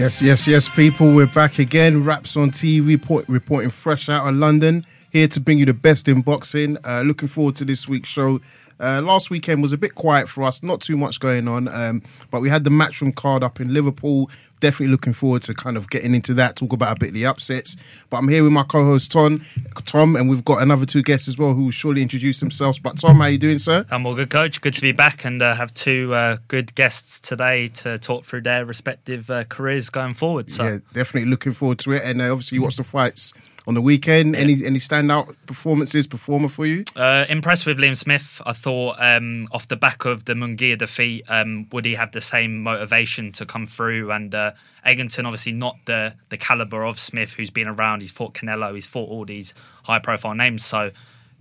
Yes, yes, yes, people. We're back again. Wraps on TV, report, reporting fresh out of London. Here to bring you the best in boxing. Uh, looking forward to this week's show. Uh, last weekend was a bit quiet for us, not too much going on, um, but we had the matchroom card up in Liverpool. Definitely looking forward to kind of getting into that, talk about a bit of the upsets. But I'm here with my co-host Tom, Tom, and we've got another two guests as well who will surely introduce themselves. But Tom, how are you doing, sir? I'm all good, coach. Good to be back and uh, have two uh, good guests today to talk through their respective uh, careers going forward. So Yeah, definitely looking forward to it. And uh, obviously, you watched the fights on the weekend. Any any standout performances, performer for you? Uh, impressed with Liam Smith. I thought um, off the back of the Munguia defeat, um, would he have the same motivation to come through? And uh, Eggington, obviously not the the caliber of Smith, who's been around. He's fought Canelo. He's fought all these high profile names. So.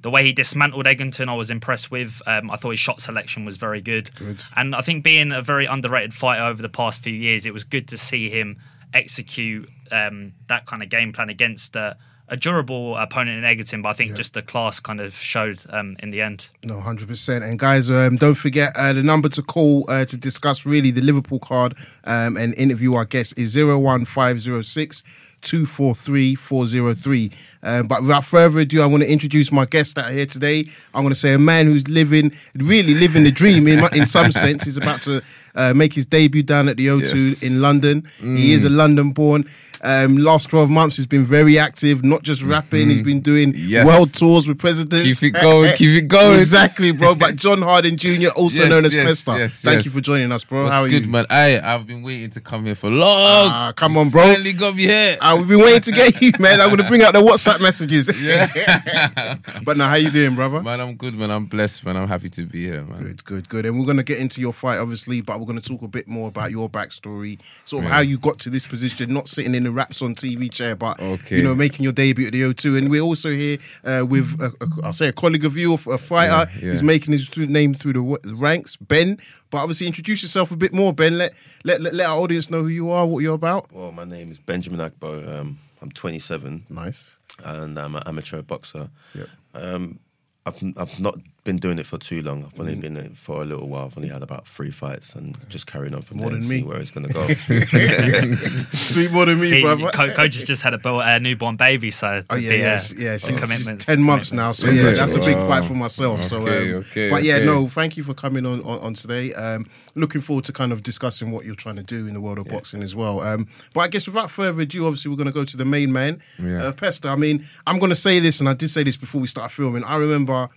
The way he dismantled Eggington, I was impressed with. Um, I thought his shot selection was very good. Good. And I think being a very underrated fighter over the past few years, it was good to see him execute um, that kind of game plan against uh, a durable opponent in Eggington. But I think just the class kind of showed um, in the end. No, hundred percent. And guys, um, don't forget uh, the number to call uh, to discuss really the Liverpool card um, and interview our guest is zero one five zero six. 243 403. Um, but without further ado, I want to introduce my guest that are here today. I'm going to say a man who's living, really living the dream in, in some sense. He's about to uh, make his debut down at the O2 Yes. in London. He is a London born. Um, last 12 months, he's been very active, not just rapping, he's been doing Yes. world tours with presidents. Keep it going, keep it going. exactly, bro. But John Harding Jr., also Yes, known as yes, Pester. yes, Thank you for joining us, bro. What's How are good, you? man? I I've been waiting to come here for long. Ah, come on, bro. Finally got me here. Uh, we've been waiting to get you, man. I'm going to bring out the WhatsApp messages. Yeah. but now, how you doing, brother? man, I'm good, man. I'm blessed, man. I'm happy to be here, man. Good, good, good. And we're going to get into your fight, obviously, but we're going to talk a bit more about your backstory, sort of how you got to this position, not sitting in the Wraps on TV chair, but Okay. you know, making your debut at the O2. And we're also here uh, with, a, a, I'll say, a colleague of you, a fighter. Yeah, yeah. He's making his name through the ranks, Ben. But obviously, introduce yourself a bit more, Ben. Let let let, let our audience know who you are, what you're about. Well, my name is Benjamin Agbo. Um, I'm 27 Nice. and I'm an amateur boxer. Yep. Um, I've, I've not been doing it for too long. I've Mm. only been in it for a little while. I've only had about three fights and just carrying on from More there and than see me. where it's going to go. Sweet more than me, He- brother. Co- coach has just had a bo- uh, newborn baby, so Oh yeah, the, yeah, uh, she's- yeah. She's, she's ten months now, so yeah, Yeah, that's a big wow. fight for myself. so, um, okay, but yeah, okay. no, thank you for coming on, on on today. Um, looking forward to kind of discussing what you're trying to do in the world of boxing as well. Um, but I guess without further ado, obviously we're going to go to the main man, Yeah. uh, Pester. I mean, I'm going to say this, and I did say this before we started filming. I remember.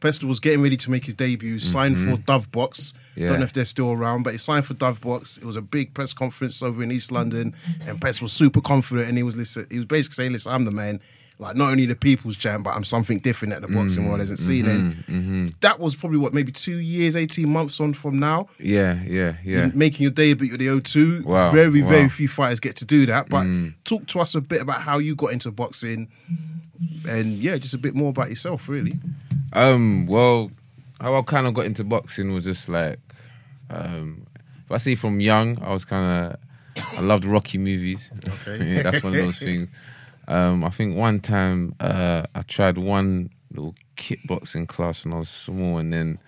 Pester was getting ready to make his debut, signed for mm-hmm. Dove Box. Yeah. Don't know if they're still around, but he signed for Dove Box. It was a big press conference over in East London, and Pest was super confident, and he was listen, he was basically saying, "Listen, I'm the man. Like not only the people's champ, but I'm something different that the boxing world hasn't seen." And mm-hmm, mm-hmm. that was probably what maybe two years, eighteen months on from now, Yeah, yeah, yeah. making your debut at the O2. Wow, Very, very few fighters get to do that. But mm. talk to us a bit about how you got into boxing, and yeah, just a bit more about yourself, really. Um, well, how I kind of got into boxing was just like, um, if I see from young, I was kind of, I loved Rocky movies. Okay. yeah, that's one of those things. Um, I think one time uh, I tried one little kickboxing class when I was small, and then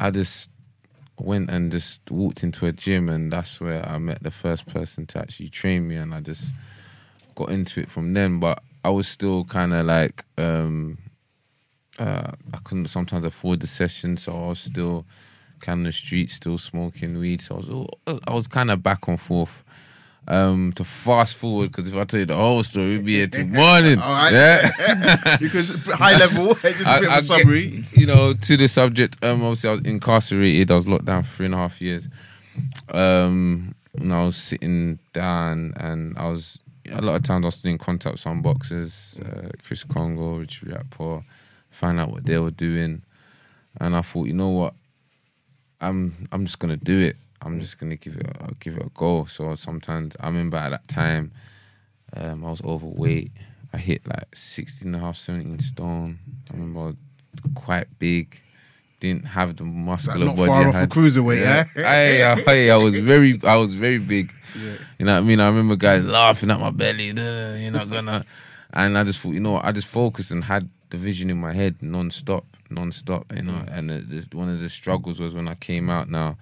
I just went and just walked into a gym, and that's where I met the first person to actually train me, and I just got into it from then. But I was still kind of like. Um, uh, I couldn't sometimes afford the session, so I was still kind of the street, still smoking weed. So I was all, I was kind of back and forth. Um, to fast forward, because if I tell you the whole story, we'd be here till morning. All right. Yeah. because high level, just a bit of a get- summary. you know, to the subject. Um, obviously, I was incarcerated. I was locked down for three and a half years. Um, and I was sitting down, and I was a lot of times I was still contact some boxers, uh, Chris Kongo, Richard Riakporhe, find out what they were doing, and I thought, you know what, I'm I'm just gonna do it. I'm just gonna give it a, give it a go. So sometimes I remember at that time, um, I was overweight. I hit like 16 and a half, 17 stone. I remember I quite big. Didn't have the muscular not body. far I off a had. cruiserweight, yeah? I, I, I was very, I was very big. You know what I mean? I remember guys laughing at my belly. You're not gonna. And I just thought, you know, I just focused and had the vision in my head non-stop, non-stop. You know, and it, just, one of the struggles was when I came out. Now,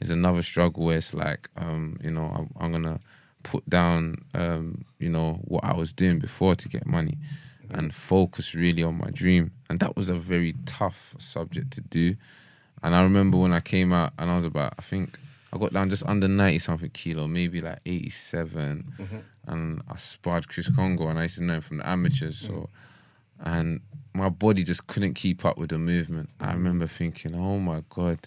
is another struggle where it's like, um, you know, I'm, I'm gonna put down, um, you know, what I was doing before to get money, and focus really on my dream. And that was a very tough subject to do. And I remember when I came out, and I was about, I think I got down just under ninety something kilo, maybe like eighty mm-hmm. and I sparred Chris Kongo, and I used to know him from the amateurs. So, mm-hmm. and my body just couldn't keep up with the movement. I mm-hmm. remember thinking, "Oh my god."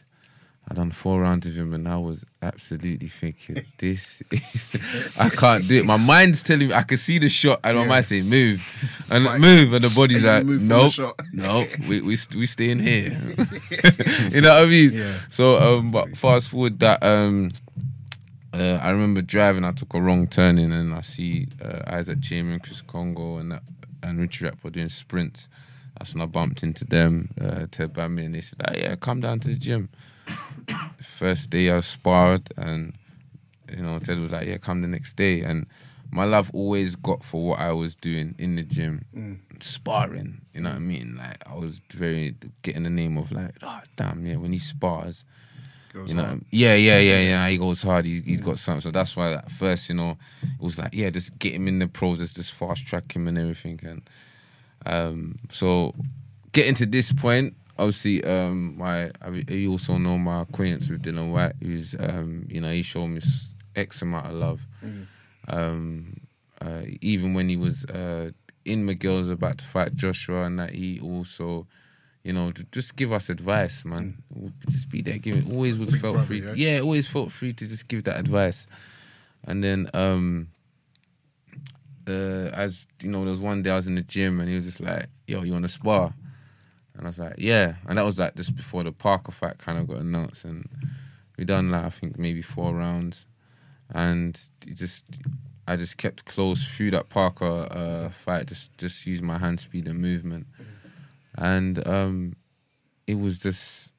I done four rounds with him, and I was absolutely thinking, "This, is, I can't do it." My mind's telling me I can see the shot, and my Yeah. mind saying, "Move," and Right. move, and the body's And like, move from the "Nope, shot." no, we we we staying here." you know what I mean? Yeah. So, um, but fast forward that um, uh, I remember driving. I took a wrong turn in, and I see uh, Isaac Chamberlain, Chris Kongo, and that, and Richie Rap were doing sprints. That's when I bumped into them, uh, Ted Bambi, and they said, oh, "Yeah, come down to the gym." First day I sparred, and you know Ted was like, "Yeah, come the next day." And my love always got for what I was doing in the gym, sparring. You know what I mean? Like I was very getting the name of like, oh damn, yeah, when he spars, Goes you know, hard. yeah, yeah, yeah, yeah. He goes hard. He, he's got something. So that's why at first, you know, it was like, yeah, just get him in the process, just fast track him and everything. And um, so getting to this point, obviously, um, my I you also know my acquaintance with Dillian Whyte, who's um, you know, he showed me x amount of love. Um, uh, even when he was uh, in Miguel's about to fight Joshua, and that he also you know, just give us advice, man. Just be there, give it. Always was Big felt brother, free. yeah? Yeah? always felt free to just give that advice. And then, um, uh, as you know, there was one day I was in the gym and he was just like, "Yo, you want to spar?" And I was like, "Yeah." And that was like just before the Parker fight kind of got announced, and we done like I think maybe four rounds, and just I just kept close through that Parker uh, fight. Just just used my hand speed and movement, and um, it was just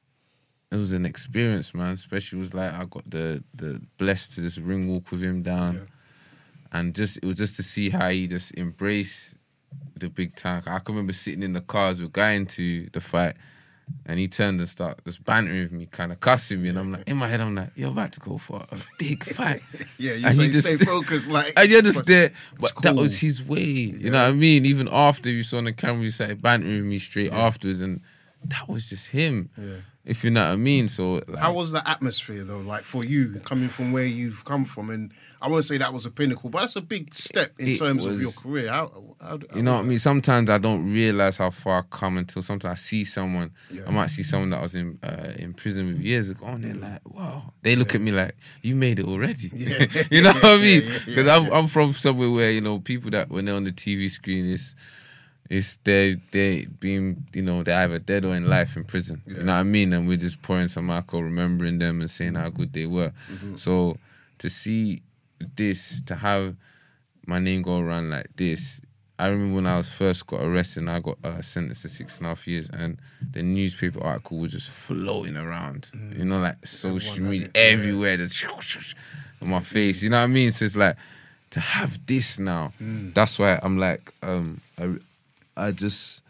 it was an experience, man. Especially it was like I got the the blessed to just ring walk with him down, Yeah. and just it was just to see how he just embraced the big time. I can remember sitting in the cars with going to the fight. And he turned and started just bantering with me, kind of cussing me, and I'm like, in my head, I'm like, "You're about to go for a big fight." Yeah, you And say he just- stay focused. Like And you're just but- there. But that was his way. You know what I mean? Even after you saw on the camera, you started bantering with me straight afterwards, and that was just him. Yeah. If you know what I mean. So like, How was the atmosphere though? Like for you, coming from where you've come from, and I won't say that was a pinnacle, but that's a big step in It terms of your career. How, how, how you know what I mean? Sometimes I don't realize how far I come until sometimes I see someone. Yeah. I might see someone that I was in uh, in prison with years ago, and they're like, "Wow!" They look at me like, "You made it already." Yeah. you know what I mean? Yeah, yeah, Because yeah, I'm yeah. I'm from somewhere where you know people that when they're on the TV screen is. It's they they being you know they're either dead or in life in prison. Yeah. You know what I mean? And we're just pouring some alcohol, remembering them and saying how good they were. Mm-hmm. So to see this, to have my name go around like this. I remember when I was first got arrested and I got uh, sentenced to six and a half years, and the newspaper article was just floating around. You know, like social media everywhere, on my face. You know what I mean? So it's like to have this now. That's why I'm like, um, I, I just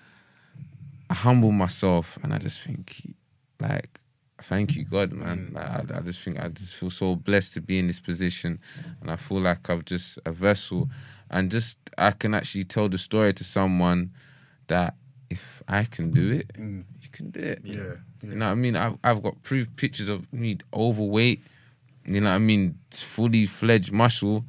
I humble myself and I just think, like, thank you, God, man. Mm. I, I just think I just feel so blessed to be in this position, and I feel like I've just a vessel, and just I can actually tell the story to someone that if I can do it, mm. you can do it. Yeah, yeah. You know what I mean? I've I've got proof pictures of me overweight. You know what I mean? Fully fledged muscle.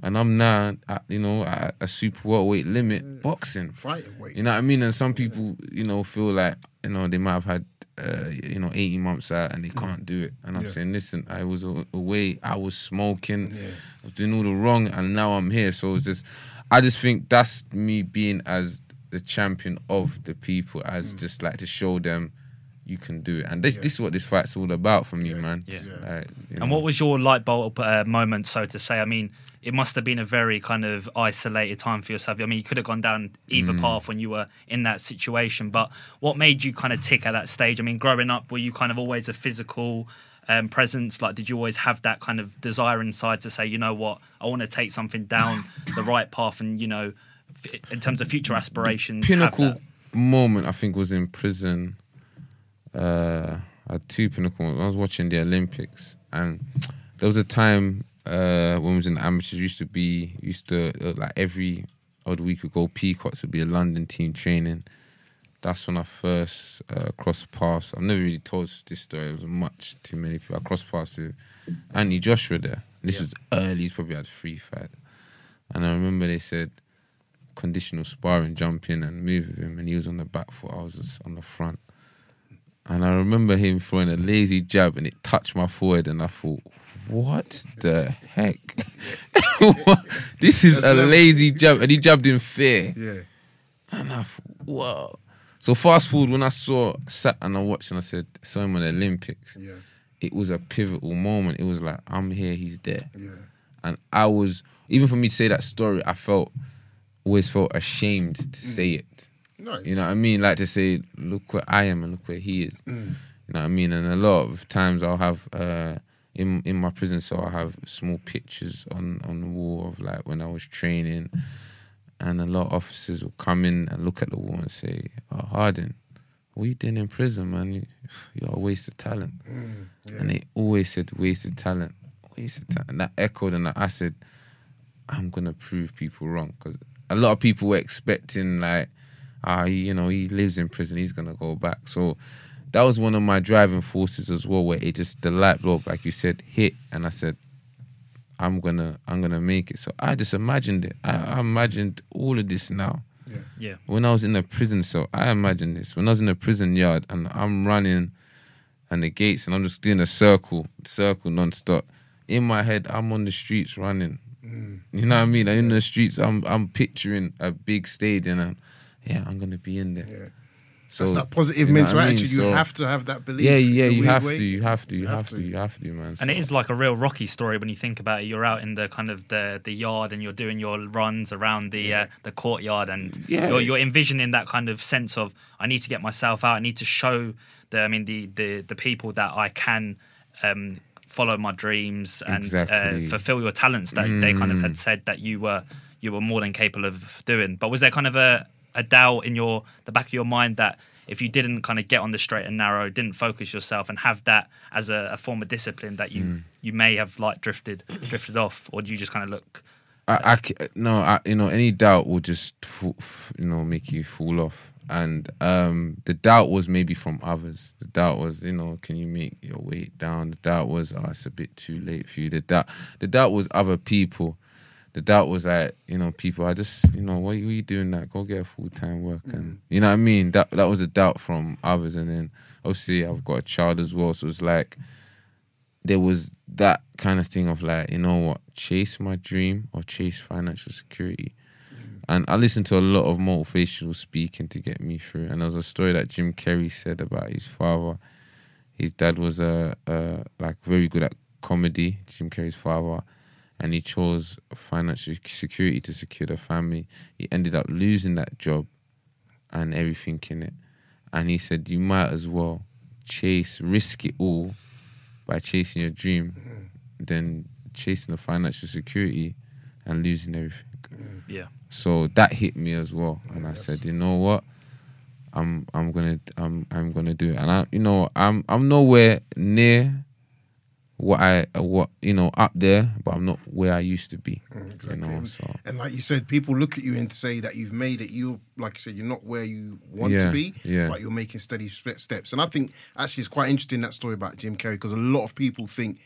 And I'm now, at, you know, at a super welterweight limit mm. boxing. fighting weight? You know what I mean? And some people, you know, feel like, you know, they might have had, uh, you know, 18 months out and they can't do it. And I'm Yeah. saying, listen, I was away, I was smoking, Yeah. I was doing all the wrong, and now I'm here. So it's just, I just think that's me being as the champion of the people, as Mm. just like to show them you can do it. And this, Yeah. this is what this fight's all about for me, Yeah. man. Yeah. Like, you And know. what was your light bulb uh, moment, so to say? I mean, it must have been a very kind of isolated time for yourself. I mean, you could have gone down either Mm. path when you were in that situation, but what made you kind of tick at that stage? I mean, growing up, were you kind of always a physical um, presence? Like, did you always have that kind of desire inside to say, you know what, I want to take something down the right path and, you know, f- in terms of future aspirations? have pinnacle moment I think was in prison. Uh, I had two pinnacle. moments. I was watching the Olympics, and there was a time uh, when we was in the amateurs. Used to be used to uh, like every odd week we go Peacocks would be a London team training. That's when I first uh, crossed paths. I've never really told this story. It was much too many people. I crossed paths with Anthony Joshua there. This was early. He's probably had three fights. And I remember they said conditional sparring, jump in and move with him, and he was on the back foot. I was just on the front. And I remember him throwing a lazy jab, and it touched my forehead, and I thought, "What the heck? What? This is That's a level. lazy jab," and he jabbed in fear. Yeah. And I thought, "Whoa!" So fast forward when I saw sat and I watched, and I said, "Saw him on the Olympics." Yeah. It was a pivotal moment. It was like, "I'm here, he's there." Yeah. and I was even for me to say that story, I felt always felt ashamed to say it. No. You know what I mean? Like to say, look where I am and look where he is. You know what I mean? And a lot of times I'll have uh, in in my prison cell I have small pictures on on the wall of like when I was training, and a lot of officers will come in and look at the wall and say, "Oh, Harding." What you doing in prison, man? You, you're a waste of talent. And they always said wasted talent, wasted talent. And that echoed, and I said, I'm gonna prove people wrong because a lot of people were expecting like, ah, you know, he lives in prison, he's gonna go back. So that was one of my driving forces as well, where it just the light bulb, like you said, hit, and I said, I'm gonna, I'm gonna make it. So I just imagined it. I, I imagined all of this now. Yeah. When I was in a prison cell, I imagined this. When I was in a prison yard and I'm running and the gates and I'm just doing a circle, circle non-stop. In my head, I'm on the streets running. Mm. You know what I mean? I'm in the streets, I'm I'm picturing a big stadium and yeah, I'm gonna be in there. Yeah. So That's that positive you know mental I mean? attitude. You So- have to have that belief. Yeah, yeah, you have way. to, you have to, you You have have to, to. you have to, man. And it is like a real Rocky story when you think about it. You're out in the kind of the, the yard and you're doing your runs around the uh, the courtyard, and Yeah. you're, you're envisioning that kind of sense of I need to get myself out. I need to show the I mean the the, the people that I can um, follow my dreams and Exactly. uh, fulfill your talents that they kind of Mm. had said that you were you were more than capable of doing. But was there kind of a, a doubt in your the back of your mind that if you didn't kind of get on the straight and narrow, didn't focus yourself and have that as a, a form of discipline, that you Mm. you may have like drifted drifted off, or do you just kind of look? I, I no, I, you know, any doubt will just, you know, make you fall off. And um, the doubt was maybe from others. The doubt was, you know, can you make your weight down? The doubt was, oh, it's a bit too late for you. The doubt, the doubt was other people. The doubt was that you know, people. I just, you know, why are you doing that? Go get a full time work, and mm. you know what I mean. That that was a doubt from others. And then obviously I've got a child as well, so it's like there was that kind of thing of like, you know what, chase my dream or chase financial security. Mm. And I listened to a lot of motivational speaking to get me through. And there was a story that Jim Carrey said about his father. His dad was a, a like very good at comedy, Jim Carrey's father, and he chose financial security to secure the family. He ended up losing that job and everything in it. And he said, You might as well chase, risk it all by chasing your dream than chasing the financial security and losing everything. Yeah, So that hit me as well, and I said, you know what, I'm I'm gonna I'm I'm gonna do it, and I you know I'm I'm nowhere near what I what you know up there, but I'm not where I used to be. You know, so And like you said, people look at you and say that you've made it. You, like you said, you're not where you want Yeah, to be, yeah. but you're making steady steps. And I think actually it's quite interesting that story about Jim Carrey because a lot of people think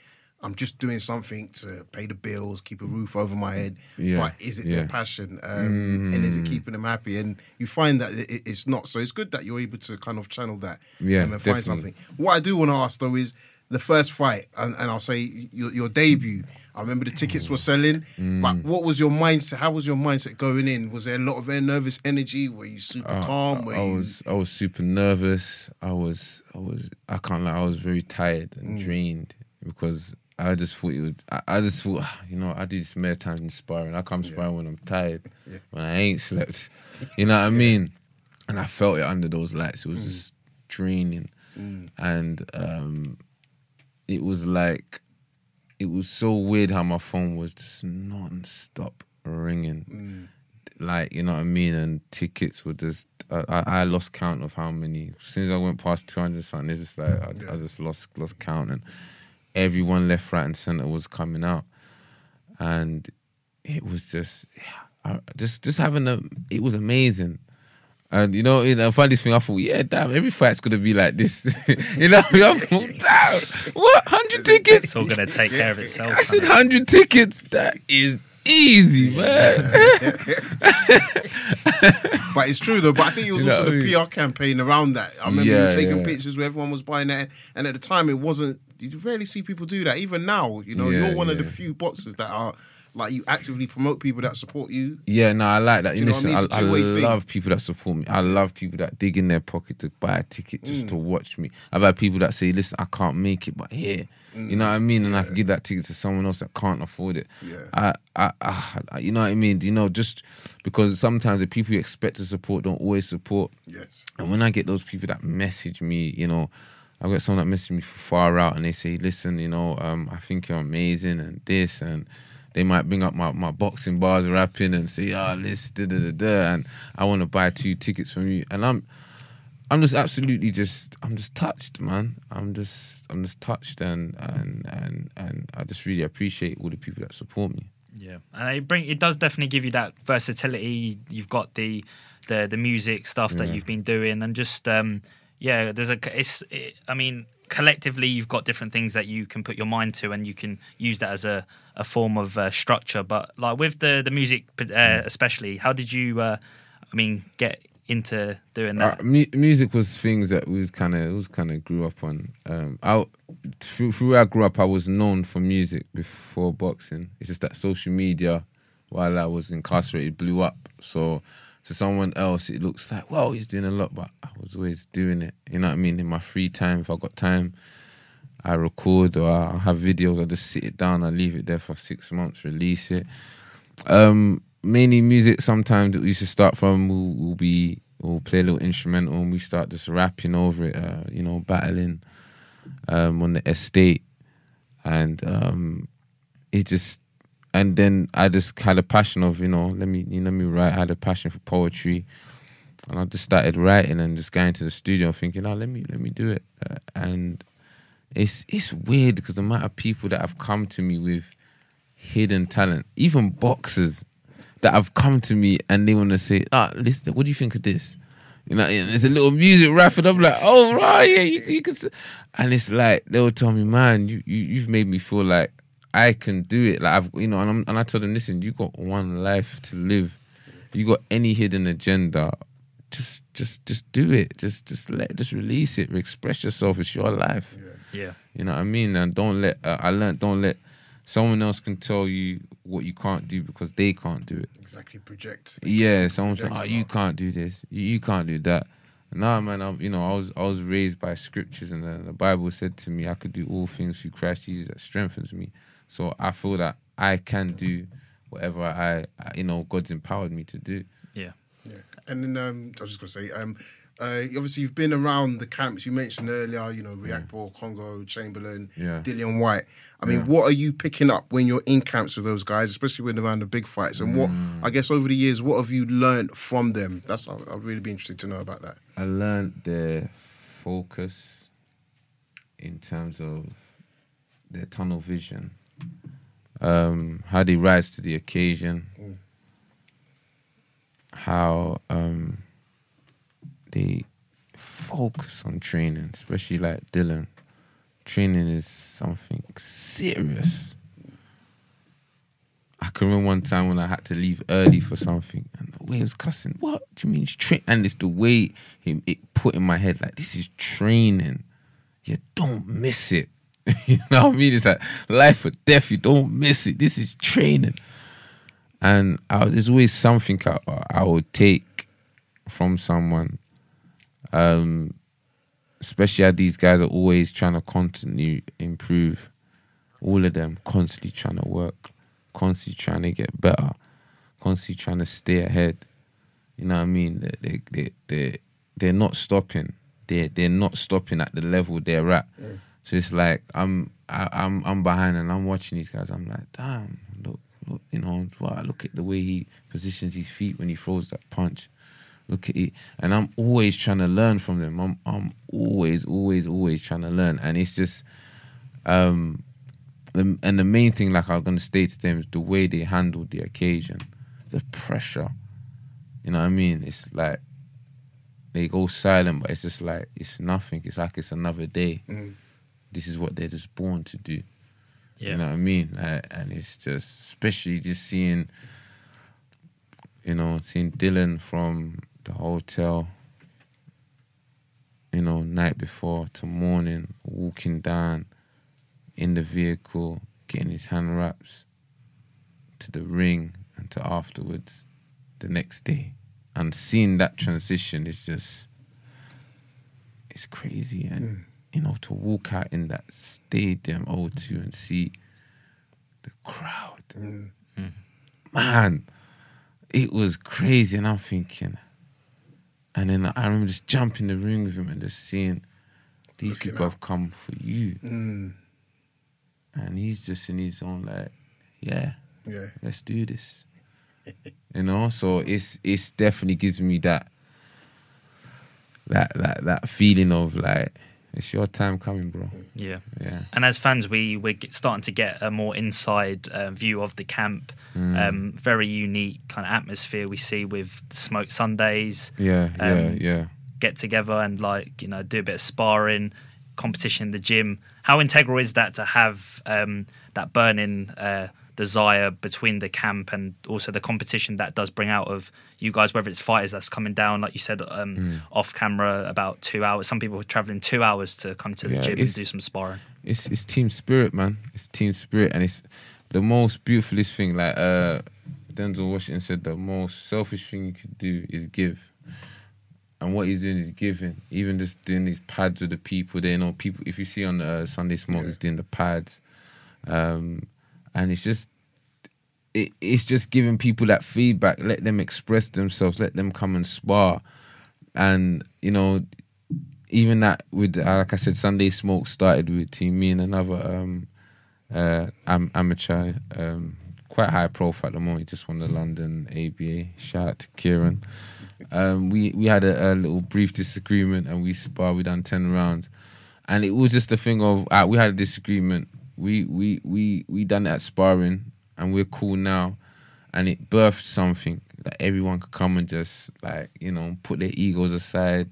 I'm just doing something to pay the bills, keep a roof over my head. Yeah, But is it yeah. their passion? Um, And is it Mm. keeping them happy? And you find that it, it- it's not. So it's good that you're able to kind of channel that Yeah, um, and find something. What I do want to ask though is the first fight, and, and I'll say your, your debut. I remember the tickets were selling, Mm. but what was your mindset? How was your mindset going in? Was there a lot of nervous energy? Were you super Uh, calm? Were I you... was I was super nervous. I was I was I can't lie. I was very tired and Mm. drained because I just thought it would. I, I just thought "Ah, you know I do this times inspiring. I come inspiring when I'm tired, Yeah. when I ain't slept. You know what I mean? And I felt it under those lights. It was just draining, Mm. and um, it was like it was so weird how my phone was just non-stop ringing Mm. like you know what I mean. And tickets were just I, I lost count of how many. As soon as I went past two hundred something, it's just like I, I just lost lost count, and everyone left, right, and center was coming out, and it was just yeah, I, just just having a it was amazing. And you know, you uh, know, funniest thing I thought, yeah, damn, every fight's gonna be like this. you know, I thought, damn, what hundred tickets? It's all going to take care of itself. I said hundred tickets. That is easy, man. But it's true though. But I think it was You also what I the mean? PR campaign around that. I remember Yeah, you taking yeah. pictures where everyone was buying that, and at the time it wasn't. You rarely see people do that. Even now, you know, Yeah, you're one of the few boxers that are like you actively promote people that support you. Yeah, no, I like that. You know what I Listen, mean? I, I love people that support me. I love people that dig in their pocket to buy a ticket Mm. just to watch me. I've had people that say, "Listen, I can't make it, but here." You know what I mean? And I can give that ticket to someone else that can't afford it. Mm. Yeah. I, I, I, you know what I mean? You know, just because sometimes the people you expect to support don't always support. Yes. And when I get those people that message me, you know, I got someone that messaged me from far out and they say, listen, you know, um, I think you're amazing and this and they might bring up my, my boxing bars rapping and say, ah, this, da da da da and I want to buy two tickets from you. And I'm I'm just absolutely just I'm just touched, man. I'm just I'm just touched and and and and I just really appreciate all the people that support me. Yeah, and it bring it does definitely give you that versatility. You've got the the the music stuff that Yeah. you've been doing, and just um yeah, there's a it's it, I mean collectively you've got different things that you can put your mind to, and you can use that as a a form of uh, structure. But like with the the music, uh, especially, how did you? Uh, I mean, get into doing that? Uh, mu- music was things that we was kind of was kind of grew up on. Um, I through, through where I grew up, I was known for music before boxing. It's just that social media, while I was incarcerated, blew up. So to someone else, it looks like wow, he's doing a lot, but I was always doing it. You know what I mean? In my free time, if I got time. I record or I have videos. I just sit it down. I leave it there for six months, release it. Um, mainly music. Sometimes we used to start from. We'll, we'll be we'll play a little instrumental and we start just rapping over it. Uh, you know, battling um, on the estate, and um, it just and then I just had a passion of you know let me let me write. I had a passion for poetry, and I just started writing and just going to the studio thinking, oh let me let me do it, uh, and it's it's weird because the amount of people that have come to me with hidden talent, even boxers that have come to me and they want to say, ah, listen, what do you think of this? You know, and there's a little music rapping. I'm like, oh right, yeah, you, you can. And it's like they will tell me, man, you, you you've made me feel like I can do it. Like I've, you know, and, I'm, and I tell them, listen, you got one life to live. You got any hidden agenda, just just just do it. Just just let just release it. Express yourself. It's your life. yeah, You know what I mean? And don't let uh, I learned don't let someone else can tell you what you can't do because they can't do it. Exactly. Project. Yeah, someone's like, Project oh, you can't do this, you, you can't do that. Nah, man, I'm, you know, I was I was raised by scriptures, and the, the Bible said to me, I could do all things through Christ Jesus that strengthens me. So I feel that I can do whatever I, I you know, God's empowered me to do. yeah. Yeah. And then um, I was just gonna say, um, uh, obviously you've been around the camps you mentioned earlier. You know, Riakporhe, Kongo, Chamberlain, Yeah. Dillian Whyte. I mean, Yeah. what are you picking up when you're in camps with those guys, especially when they're around the big fights? And what, Mm. I guess, over the years, what have you learned from them? That's I'd, I'd really be interested to know about that. I learned their focus in terms of their tunnel vision, um, how they rise to the occasion, how um, they focus on training, especially like Dillian. Training is something serious. I can remember one time when I had to leave early for something, and the way he was cussing. What do you mean it's train? And it's the way he it put in my head like this is training. You don't miss it. you know what I mean? It's like life or death. You don't miss it. This is training. And I, there's always something I, I would take from someone. Um, especially how these guys are always trying to constantly improve. All of them constantly trying to work, constantly trying to get better, constantly trying to stay ahead. You know what I mean? They they they they they're not stopping. They they're not stopping at the level they're at. So it's like I'm I, I'm I'm behind and I'm watching these guys. I'm like, damn, look, look, you know, wow, look at the way he positions his feet when he throws that punch. Look at it, and I'm always trying to learn from them. I'm I'm always, always, always trying to learn, and it's just, um, and the main thing, like I'm gonna state to them, is the way they handled the occasion, the pressure. You know what I mean? It's like they go silent, but it's just like it's nothing. It's like it's another day. This is what they're just born to do. Yeah. You know what I mean? Like, and it's just, especially just seeing, you know, seeing Dillian from the hotel, you know, night before to morning, walking down in the vehicle, getting his hand wraps to the ring and to afterwards the next day. And seeing that transition is just, it's crazy. And, mm. You know, to walk out in that stadium O2 and see the crowd. Man, it was crazy. And I'm thinking, and then I remember just jumping in the ring with him and just seeing these Looking people up. have come for you. Mm, And he's just in his own, like, yeah, yeah. let's do this. you know, so it's it's definitely gives me that that that that feeling of like it's your time coming, bro. Yeah. Yeah. And as fans, we we're starting to get a more inside uh, view of the camp. Mm. Um, very unique kind of atmosphere we see with smoke Sundays, Yeah, yeah, Um, yeah. get together and like you know do a bit of sparring, competition in the gym. How integral is that to have um, that burning uh, desire between the camp and also the competition that does bring out of you guys, whether it's fighters that's coming down, like you said, um, Hmm. off camera about two hours. Some people are traveling two hours to come to the Yeah, gym and do some sparring. it's it's team spirit, man. It's team spirit, and it's the most beautifulest thing. Like uh, Denzel Washington said, the most selfish thing you could do is give. And what he's doing is giving. Even just doing these pads with the people. They know people. If you see on uh, Sunday Smoke, he's doing the pads, um, and it's just. It, it's just giving people that feedback. Let them express themselves. Let them come and spar, and you know, even that with uh, like I said, Sunday Smoke started with Team Me and another um, uh, am- amateur, um, quite high profile at the moment. He just won the London ABA. Shout out to Kieran. Um, we we had a, a little brief disagreement and we sparred. We done ten rounds, and it was just a thing of uh, we had a disagreement. We we we we done that sparring, and we're cool now, and it birthed something that everyone could come and just like you know put their egos aside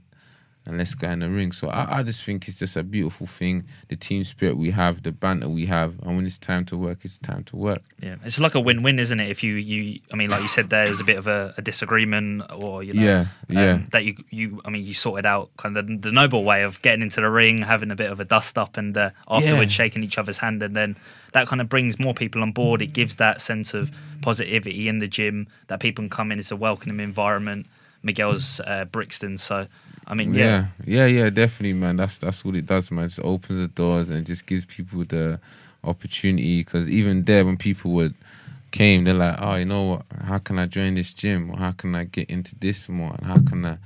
and let's go in the ring. So I, I just think it's just a beautiful thing. The team spirit we have, the banter we have, and when it's time to work, it's time to work. Yeah, it's like a win-win, isn't it? If you, you, I mean, like you said, there was a bit of a, a disagreement, or you know, Yeah, yeah. um, that you, you, I mean, you sorted out kind of the, the noble way of getting into the ring, having a bit of a dust up, and uh, afterwards Yeah. shaking each other's hand, and then that kind of brings more people on board. It gives that sense of positivity in the gym that people can come in. It's a welcoming environment. Miguel's uh, Brixton, so I mean, yeah, yeah, yeah, yeah, definitely, man. That's that's what it does, man. It just opens the doors and just gives people the opportunity. Because even there, when people would came, they're like, oh, you know what? How can I join this gym? Or how can I get into this more? And how can I?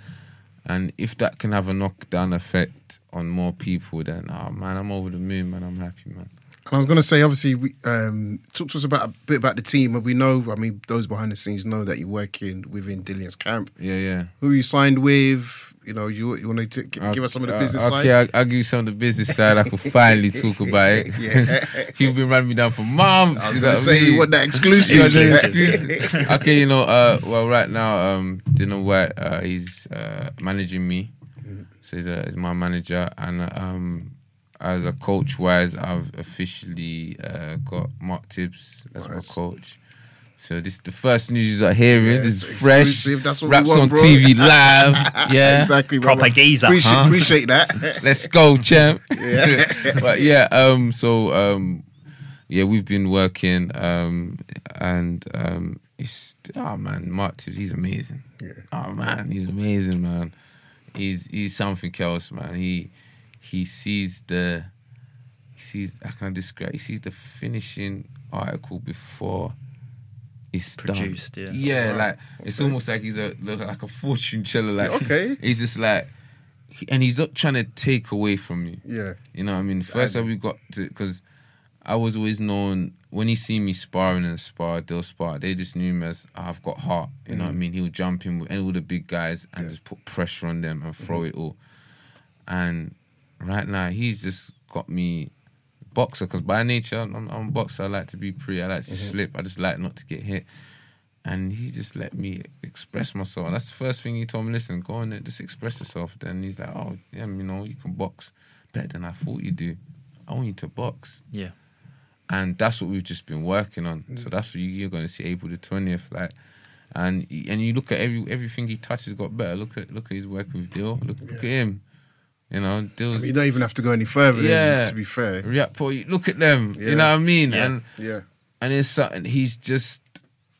And if that can have a knockdown effect on more people, then oh man, I'm over the moon, man. I'm happy, man. And I was going to say, obviously, we, um, talk to us about a bit about the team. And we know, I mean, those behind the scenes know that you're working within Dillian's camp. Yeah, yeah. Who you signed with? You know, you you want to give us some of the Uh, business okay, side? I'll, I'll give you some of the business side. I can finally talk about it. Yeah. People been running me down for months. I was going to what say, you want that exclusive. exclusive. okay, you know, uh, well, right now, um, Dillian Whyte, uh, he's uh, managing me. So he's, uh, he's my manager, and um, as a coach wise, I've officially uh, got Mark Tibbs as my coach. So this is the first news you're hearing. Yeah, this is fresh. exclusive. That's what we Wraps want, on bro. TV live. Yeah, exactly. Proper geezer, Appreciate, huh? appreciate that. Let's go, champ. Yeah. but yeah, um, so um, yeah, we've been working, um, and um, it's oh man, Mark Tibbs, he's amazing. Yeah. Oh man, he's amazing, man. He's he's something else, man. He he sees the he sees I can't describe. He sees the finishing article before it's Produced, done. yeah. yeah, Wow. like it's Okay. almost like he's a like a fortune teller. Like Okay. he's just like, he- and he's not trying to take away from you. yeah. You know what I mean? It's First adding. time we got to because I was always known when he see me sparring and spar, they'll spar. They just knew me as I've got heart. You know what I mm. mean? He'll jump in with all the big guys and just put pressure on them and throw mm-hmm. it all. And right now, he's just got me boxer because by nature I'm, I'm a boxer. I like to be free. I like to mm-hmm. slip. I just like not to get hit. And he just let me express myself. And that's the first thing he told me. Listen, go on there, just express yourself. Then he's like, oh yeah, you know, you can box better than I thought you do. I want you to box Yeah. and that's what we've just been working on. So mm. that's what you, you're going to see April the twentieth, like, and and you look at every everything he touches got better. Look at look at his work with Dill. Look, look at him. You know, I mean, you don't even have to go any further. Yeah. To be fair. react. But look at them. Yeah. You know what I mean? Yeah. And Yeah. and it's something he's just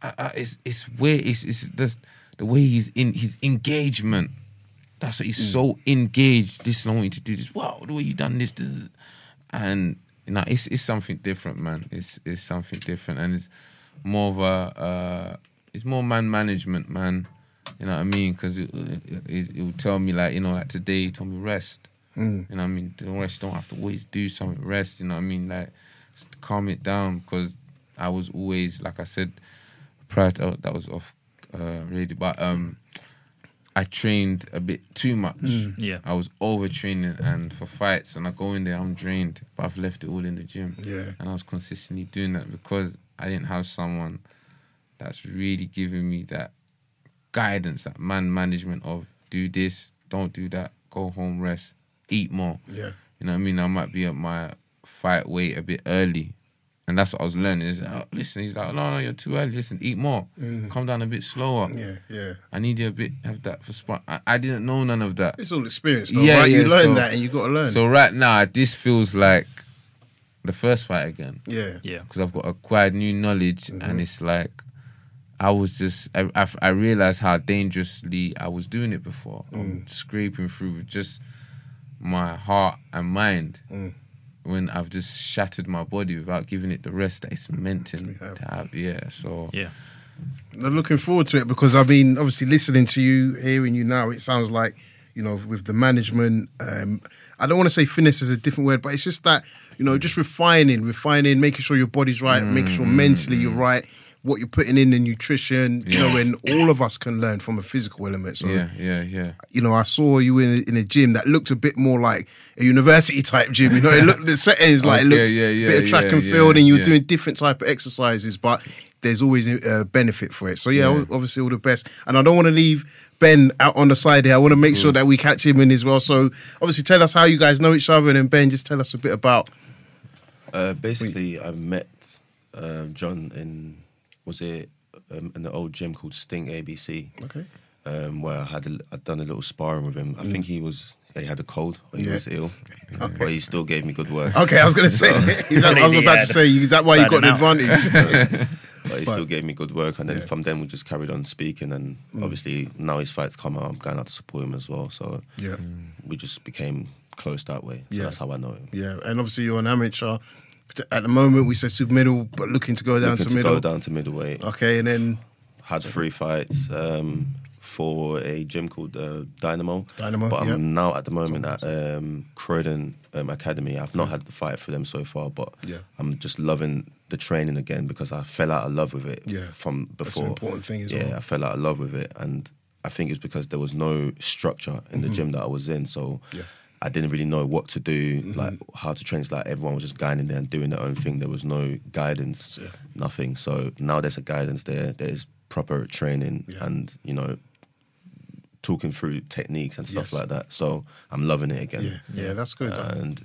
uh, uh, it's it's where it's it's the, the way he's in his engagement. That's what he's Mm. so engaged. This I want you to do this. Wow, the way you done this, this. and you know it's it's something different, man. It's it's something different, and it's more of a uh, it's more man management, man. You know what I mean? Because it, it, it, it will tell me like you know like today he told me rest. Mm. You know what I mean? The rest don't have to always do something. Rest. You know what I mean? Like just calm it down because I was always like I said prior to oh, that was off uh, radio, but um, I trained a bit too much. Yeah. I was overtraining, and for fights, and I go in there, I'm drained, but I've left it all in the gym. Yeah. and I was consistently doing that because I didn't have someone that's really giving me that guidance, that man management of do this, don't do that, go home, rest, eat more. Yeah. You know what I mean? I might be at my fight weight a bit early. And that's what I was learning. Is oh, listen, he's like, no, no, you're too early. Listen, eat more. Come down a bit slower. Mm. Yeah. Yeah. I need you a bit have that for spot. I, I didn't know none of that. It's all experience, though, Yeah, right? you learn so- that, and you got to learn. So right now, this feels like the first fight again yeah. Yeah. because I've got acquired new knowledge, and it's like I was just I, I, I realized how dangerously I was doing it before. I'm mm. scraping through with just my heart and mind. Mm. When I've just shattered my body without giving it the rest that it's meant to, have. to have, yeah. So Yeah. I'm looking forward to it because I mean, obviously, listening to you, hearing you now, it sounds like you know, with the management. Um, I don't want to say finesse is a different word, but it's just that you know, just refining, refining, making sure your body's right, making sure mm-hmm. mentally you're right. What you're putting in the nutrition, you know, and all of us can learn from a physical element. So, yeah, yeah, yeah. you know, I saw you in a, in a gym that looked a bit more like a university type gym. You know, it looked the settings like it looked yeah, a yeah, bit of track yeah, and yeah, field, and you were yeah. doing different type of exercises, but there's always a uh, benefit for it. So yeah, Yeah. obviously all the best. And I don't want to leave Ben out on the side here. I want to make sure that we catch him in as well. So obviously, tell us how you guys know each other, and then Ben, just tell us a bit about. Uh, basically, I met uh, John in was it um, in the old gym called Sting ABC, Okay. um, where I had a, I'd done a little sparring with him. I think he was he had a cold or he Mm. Yeah. was ill, but he still gave me good work. Okay, I was going to say. is that, I was about to say, is that why you got Burn an advantage? But he But- still gave me good work, and then Yeah. Mm. from then we just carried on speaking. And obviously now his fights come out, I'm going out to support him as well. So yeah. we just became close that way. So Yeah. that's how I know him. Yeah, and obviously you're an amateur. At the moment, we said super middle, but looking to go down to to middle. go down to middleweight. Okay, and then Had three fights um, for a gym called uh, Dynamo. Dynamo, But I'm yeah. now at the moment at um, Croydon um, Academy. I've not had the fight for them so far, but Yeah. I'm just loving the training again because I fell out of love with it Yeah. from That's an before. important thing yeah, well. I fell out of love with it, and I think it's because there was no structure in the gym that I was in. So Mm-hmm. Yeah. Mm-hmm. I didn't really know what to do, like how to translate. Like everyone was just going in there and doing their own thing. There was no guidance, Yeah. nothing. So now there's a guidance there. There's proper training, Yeah. and you know, talking through techniques and stuff Yes. like that. So I'm loving it again. yeah, yeah, that's good. And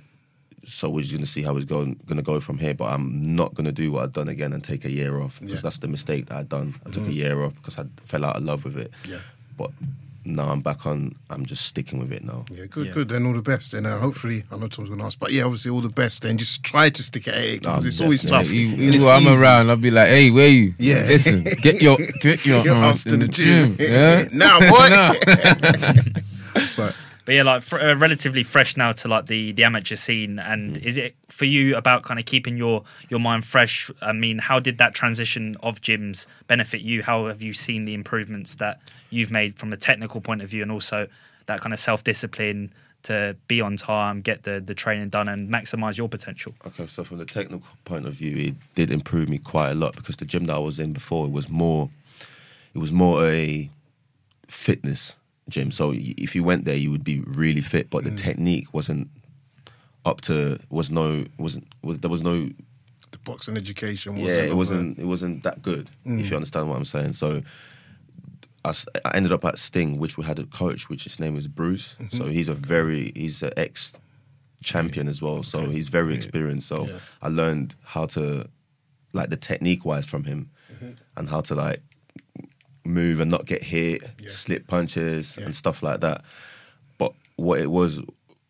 so we're just going to see how it's going going to go from here. But I'm not going to do what I've done again and take a year off because Yeah. Mm-hmm. that's the mistake that I'd done. I took a year off because I fell out of love with it. Yeah. But now I'm back on. I'm just sticking with it now. yeah, good, Yeah. good. Then all the best. And uh, hopefully, I know Tom's going to ask, but yeah, obviously all the best. And just try to stick at it because No, it's always definitely. tough. You, and you it's know, I'm easy. around. I'll be like, "Hey, where you? Yeah. listen, get your get your Your ass ass to in the the gym. gym. Yeah, Now, boy. Now. But But yeah, like fr- uh, relatively fresh now to like the the amateur scene. And Mm. is it for you about kind of keeping your your mind fresh? I mean, how did that transition of gyms benefit you? How have you seen the improvements that you've made from a technical point of view, and also that kind of self discipline, to be on time, get the the training done, and maximize your potential? Okay, so from the technical point of view, it did improve me quite a lot because the gym that I was in before it was more, it was more a fitness gym. So if you went there, you would be really fit, but the technique wasn't up to was no wasn't was, there was no The boxing education wasn't. yeah it wasn't it wasn't that good Mm. if you understand what I'm saying. So I ended up at Sting, which we had a coach, which his name is Bruce. Mm-hmm. So he's a very he's an ex champion as well. So he's very experienced. So Yeah. I learned how to like the technique wise from him, Mm-hmm. and how to like move and not get hit, Yeah. slip punches Yeah. and stuff like that. But what it was,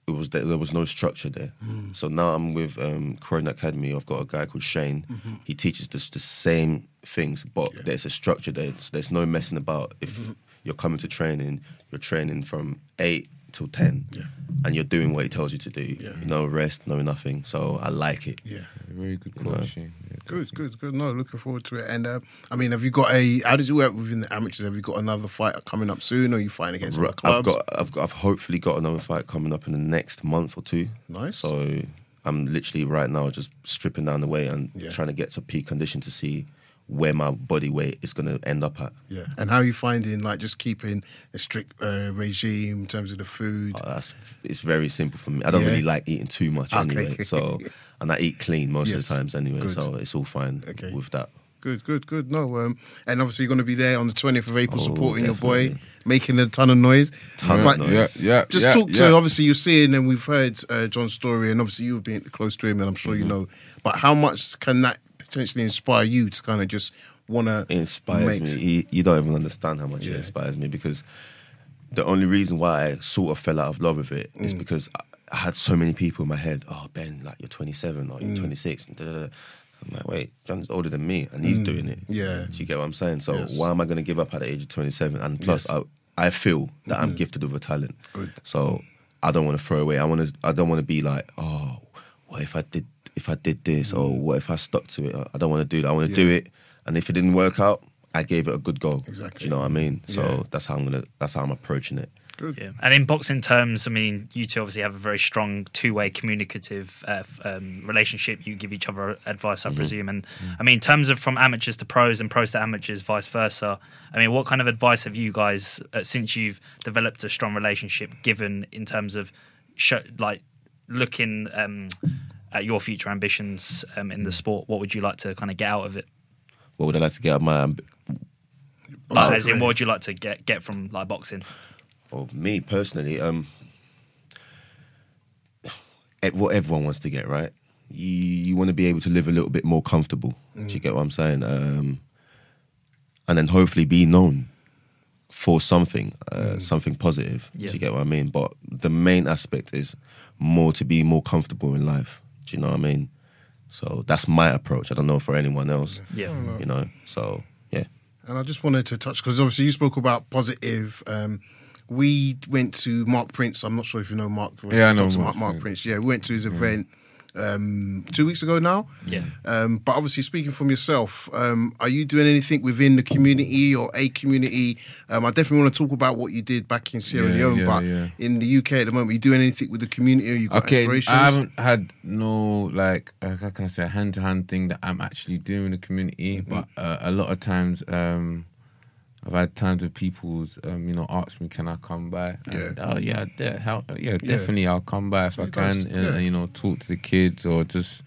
it was that there was no structure there. Mm. So now I'm with um, Croydon Academy. I've got a guy called Shane. He teaches this, the same things, but Mm-hmm. Yeah. there's a structure there. So there's no messing about. If Mm-hmm. you're coming to training, you're training from eight till ten, Yeah. and you're doing what he tells you to do. Yeah. No rest, no nothing. So I like it. Yeah. Very good know. coaching. Yeah, Good, good, good. No, looking forward to it. And uh, I mean, have you got a? How does it work within the amateurs? Have you got another fight coming up soon, or are you fighting against Right, clubs? I've got, I've got, I've hopefully got another fight coming up in the next month or two. Nice. So I'm literally right now just stripping down the weight and Yeah. trying to get to peak condition to see where my body weight is going to end up at. Yeah. And how are you finding like just keeping a strict uh, regime in terms of the food? That's, it's very simple for me. I don't Yeah. really like eating too much Okay. anyway. So, and I eat clean most Yes. of the times anyway. Good. So it's all fine Okay. with that. Good, good, good. No, um, and obviously you're going to be there on the 20th of April Oh, supporting your boy, making a ton of noise. Ton of noise. Yeah, yeah. Just yeah, talk to yeah. obviously you're seeing and we've heard uh, John's story and obviously you've been close to him and I'm sure Mm-hmm. you know. But how much can that potentially inspire you to kind of just want to It inspires me. You, you don't even understand how much Yeah. it inspires me because the only reason why I sort of fell out of love with it Mm. is because I, I had so many people in my head. Oh, Ben, like you're 27 or Mm. you're 26. And da, da, da. I'm like, wait, John's older than me and he's doing it. Mm. Yeah. Do you get what I'm saying? So Yes. why am I going to give up at the age of 27? And plus, Yes. I, I feel that I'm gifted with a talent. Good. So I don't want to throw away. I want to. I don't want to be like, oh, what if I did? If I did this, or what if I stuck to it? I don't want to do that. I want to do Mm. It, and if it didn't work out, I gave it a good go. Exactly. Do you know what I mean? So Yeah. that's how I'm gonna. That's how I'm approaching it. Good. Yeah, and in boxing terms, I mean, you two obviously have a very strong two-way communicative uh, um, relationship. You give each other advice, I presume, and I mean, in terms of from amateurs to pros and pros to amateurs, vice versa. I mean, what kind of advice have you guys, uh, since you've developed a strong relationship, given in terms of sh- like looking um, at your future ambitions um, in the sport? What would you like to kind of get out of it? What would I like to get out of my? amb- Like, as in, what would you like to get get from like boxing? Or me personally, um, what everyone wants to get right. You you want to be able to live a little bit more comfortable. Do you get what I'm saying? Um, and then hopefully be known for something, uh, something positive. Yeah. Do you get what I mean? But the main aspect is more to be more comfortable in life. Do you know what I mean? So that's my approach. I don't know for anyone else. Yeah. You know. So yeah. And I just wanted to touch because obviously you spoke about positive. Um, we went to Mark Prince. I'm not sure if you know Mark. Yeah, I know Mark Mark, Prince. Prince. Yeah, we went to his event um, two weeks ago now. Yeah. Um, but obviously, speaking from yourself, um, are you doing anything within the community or a community? Um, I definitely want to talk about what you did back in Sierra Yeah, Leone, yeah, but yeah. in the UK at the moment, are you doing anything with the community or you got Okay, aspirations? I haven't had no like uh, how can I say hand to hand thing that I'm actually doing in the community, Mm-hmm. but uh, a lot of times um, I've had times where people's um, you know ask me, can I come by? And, Yeah. oh yeah, de- how, yeah, definitely I'll come by if I can, nice, and, yeah. and, you know talk to the kids or just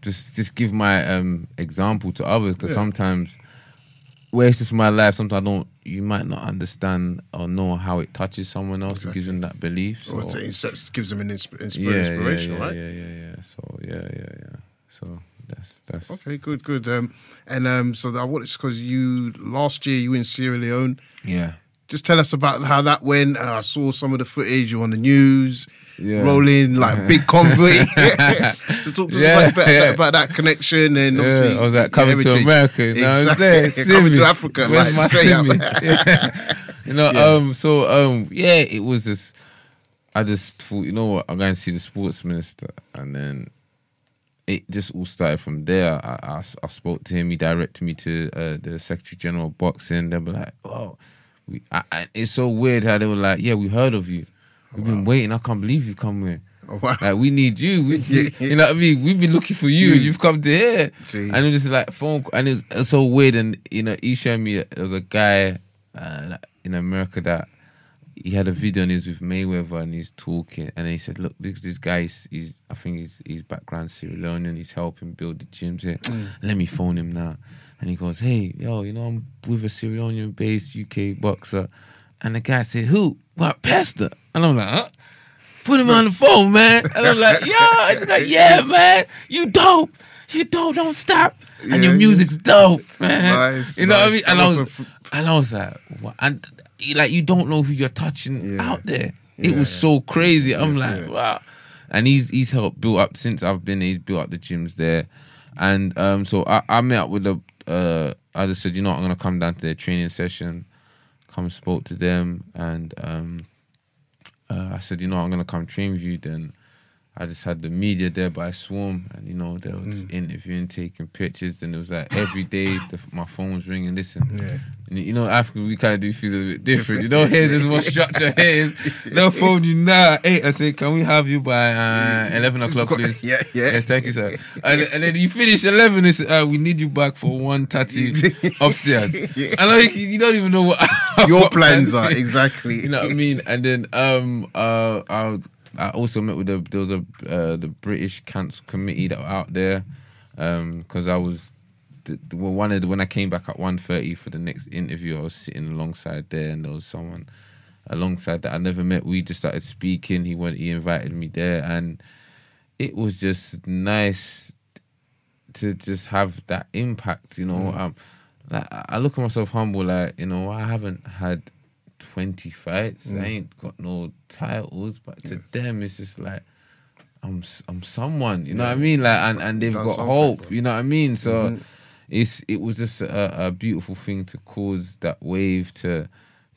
just just give my um, example to others because Yeah. sometimes where it's just my life, sometimes I don't. You might not understand or know how it touches someone else. It gives them that belief. Or So. it gives them an insp- insp- Yeah, inspiration, yeah, yeah, right? Yeah, yeah, yeah. So yeah, yeah, yeah. So that's that's Okay, good, good. Um, and um, so I wanted because you last year you were in Sierra Leone. yeah. Just tell us about how that went. Uh, I saw some of the footage. You on the news, Yeah. rolling like big convoy. to talk to Yeah, us about, yeah. about that connection and Yeah, obviously I was like coming to. America. You know Exactly. coming to Africa, Where's like my straight up. Yeah. You know, Yeah. um, so um, yeah, it was just. I just thought, you know what, I'm going to see the sports minister, and then it just all started from there. I, I, I spoke to him. He directed me to uh, the Secretary General of Boxing. They were like, "Oh, we." I, it's so weird how they were like, "Yeah, we heard of you." We've been waiting. I can't believe you've come here. Oh, wow. Like we need you. We, Yeah. You know what I mean? We've been looking for you. and You've come to here, Jeez. and it was just like phone. And it was, it was so weird. And you know, he showed me there was a guy uh, in America that he had a video and he was with Mayweather and he's talking and he said, "Look, this this guy is he's I think he's he's background Sierra Leonean. He's helping build the gyms here. Mm. Let me phone him now." And he goes, "Hey, yo, you know I'm with a Sierra Leonean based UK boxer." And the guy said, "Who? What? Pester?" And I'm like, "Huh?" Put him on the phone, man. And I'm like, yeah, he's like, yeah, man, you dope. You dope, don't stop. And your music's dope, man. Nice, you know what I mean? And I That was, was a f- and I was like, what? And like, you don't know who you're touching Yeah. out there. It Yeah, was so crazy. I'm like, wow. And he's he's helped build up since I've been. there, He's built up the gyms there, and um, so I, I met up with the. Uh, I just said, you know, what, I'm gonna come down to their training session. Come spoke to them, and um, uh, I said, you know, I'm gonna come train with you. Then I just had the media there by swarm, and you know, they were just Mm. interviewing, taking pictures, and it was like every day the, my phone was ringing. Listen, Yeah. and you know, Africa we kind of do things a bit different. You know, here there's more structure. Here, they'll phone you now eight and say, "Can we have you by uh, eleven o'clock, please?" Yeah, yeah. Yes, thank you, sir. And, and then you finish eleven. It's uh, we need you back for one thirty upstairs. Yeah. And like you don't even know what Your plans are exactly. You know what I mean? And then um uh I I also met with the there was a uh, the British Cancer Committee that were out there um because I was the, well, one of the, when I came back at 1.30 for the next interview, I was sitting alongside there, and there was someone alongside that I never met. We just started speaking. He went, he invited me there, and it was just nice to just have that impact. You know, um, like, I look at myself humble, like you know, I haven't had twenty fights. I ain't got no titles, but to them, it's just like. I'm s- I'm someone, you know what I mean, like, and, and they've Done got hope, bro. you know what I mean. So it's it was just a, a beautiful thing to cause that wave to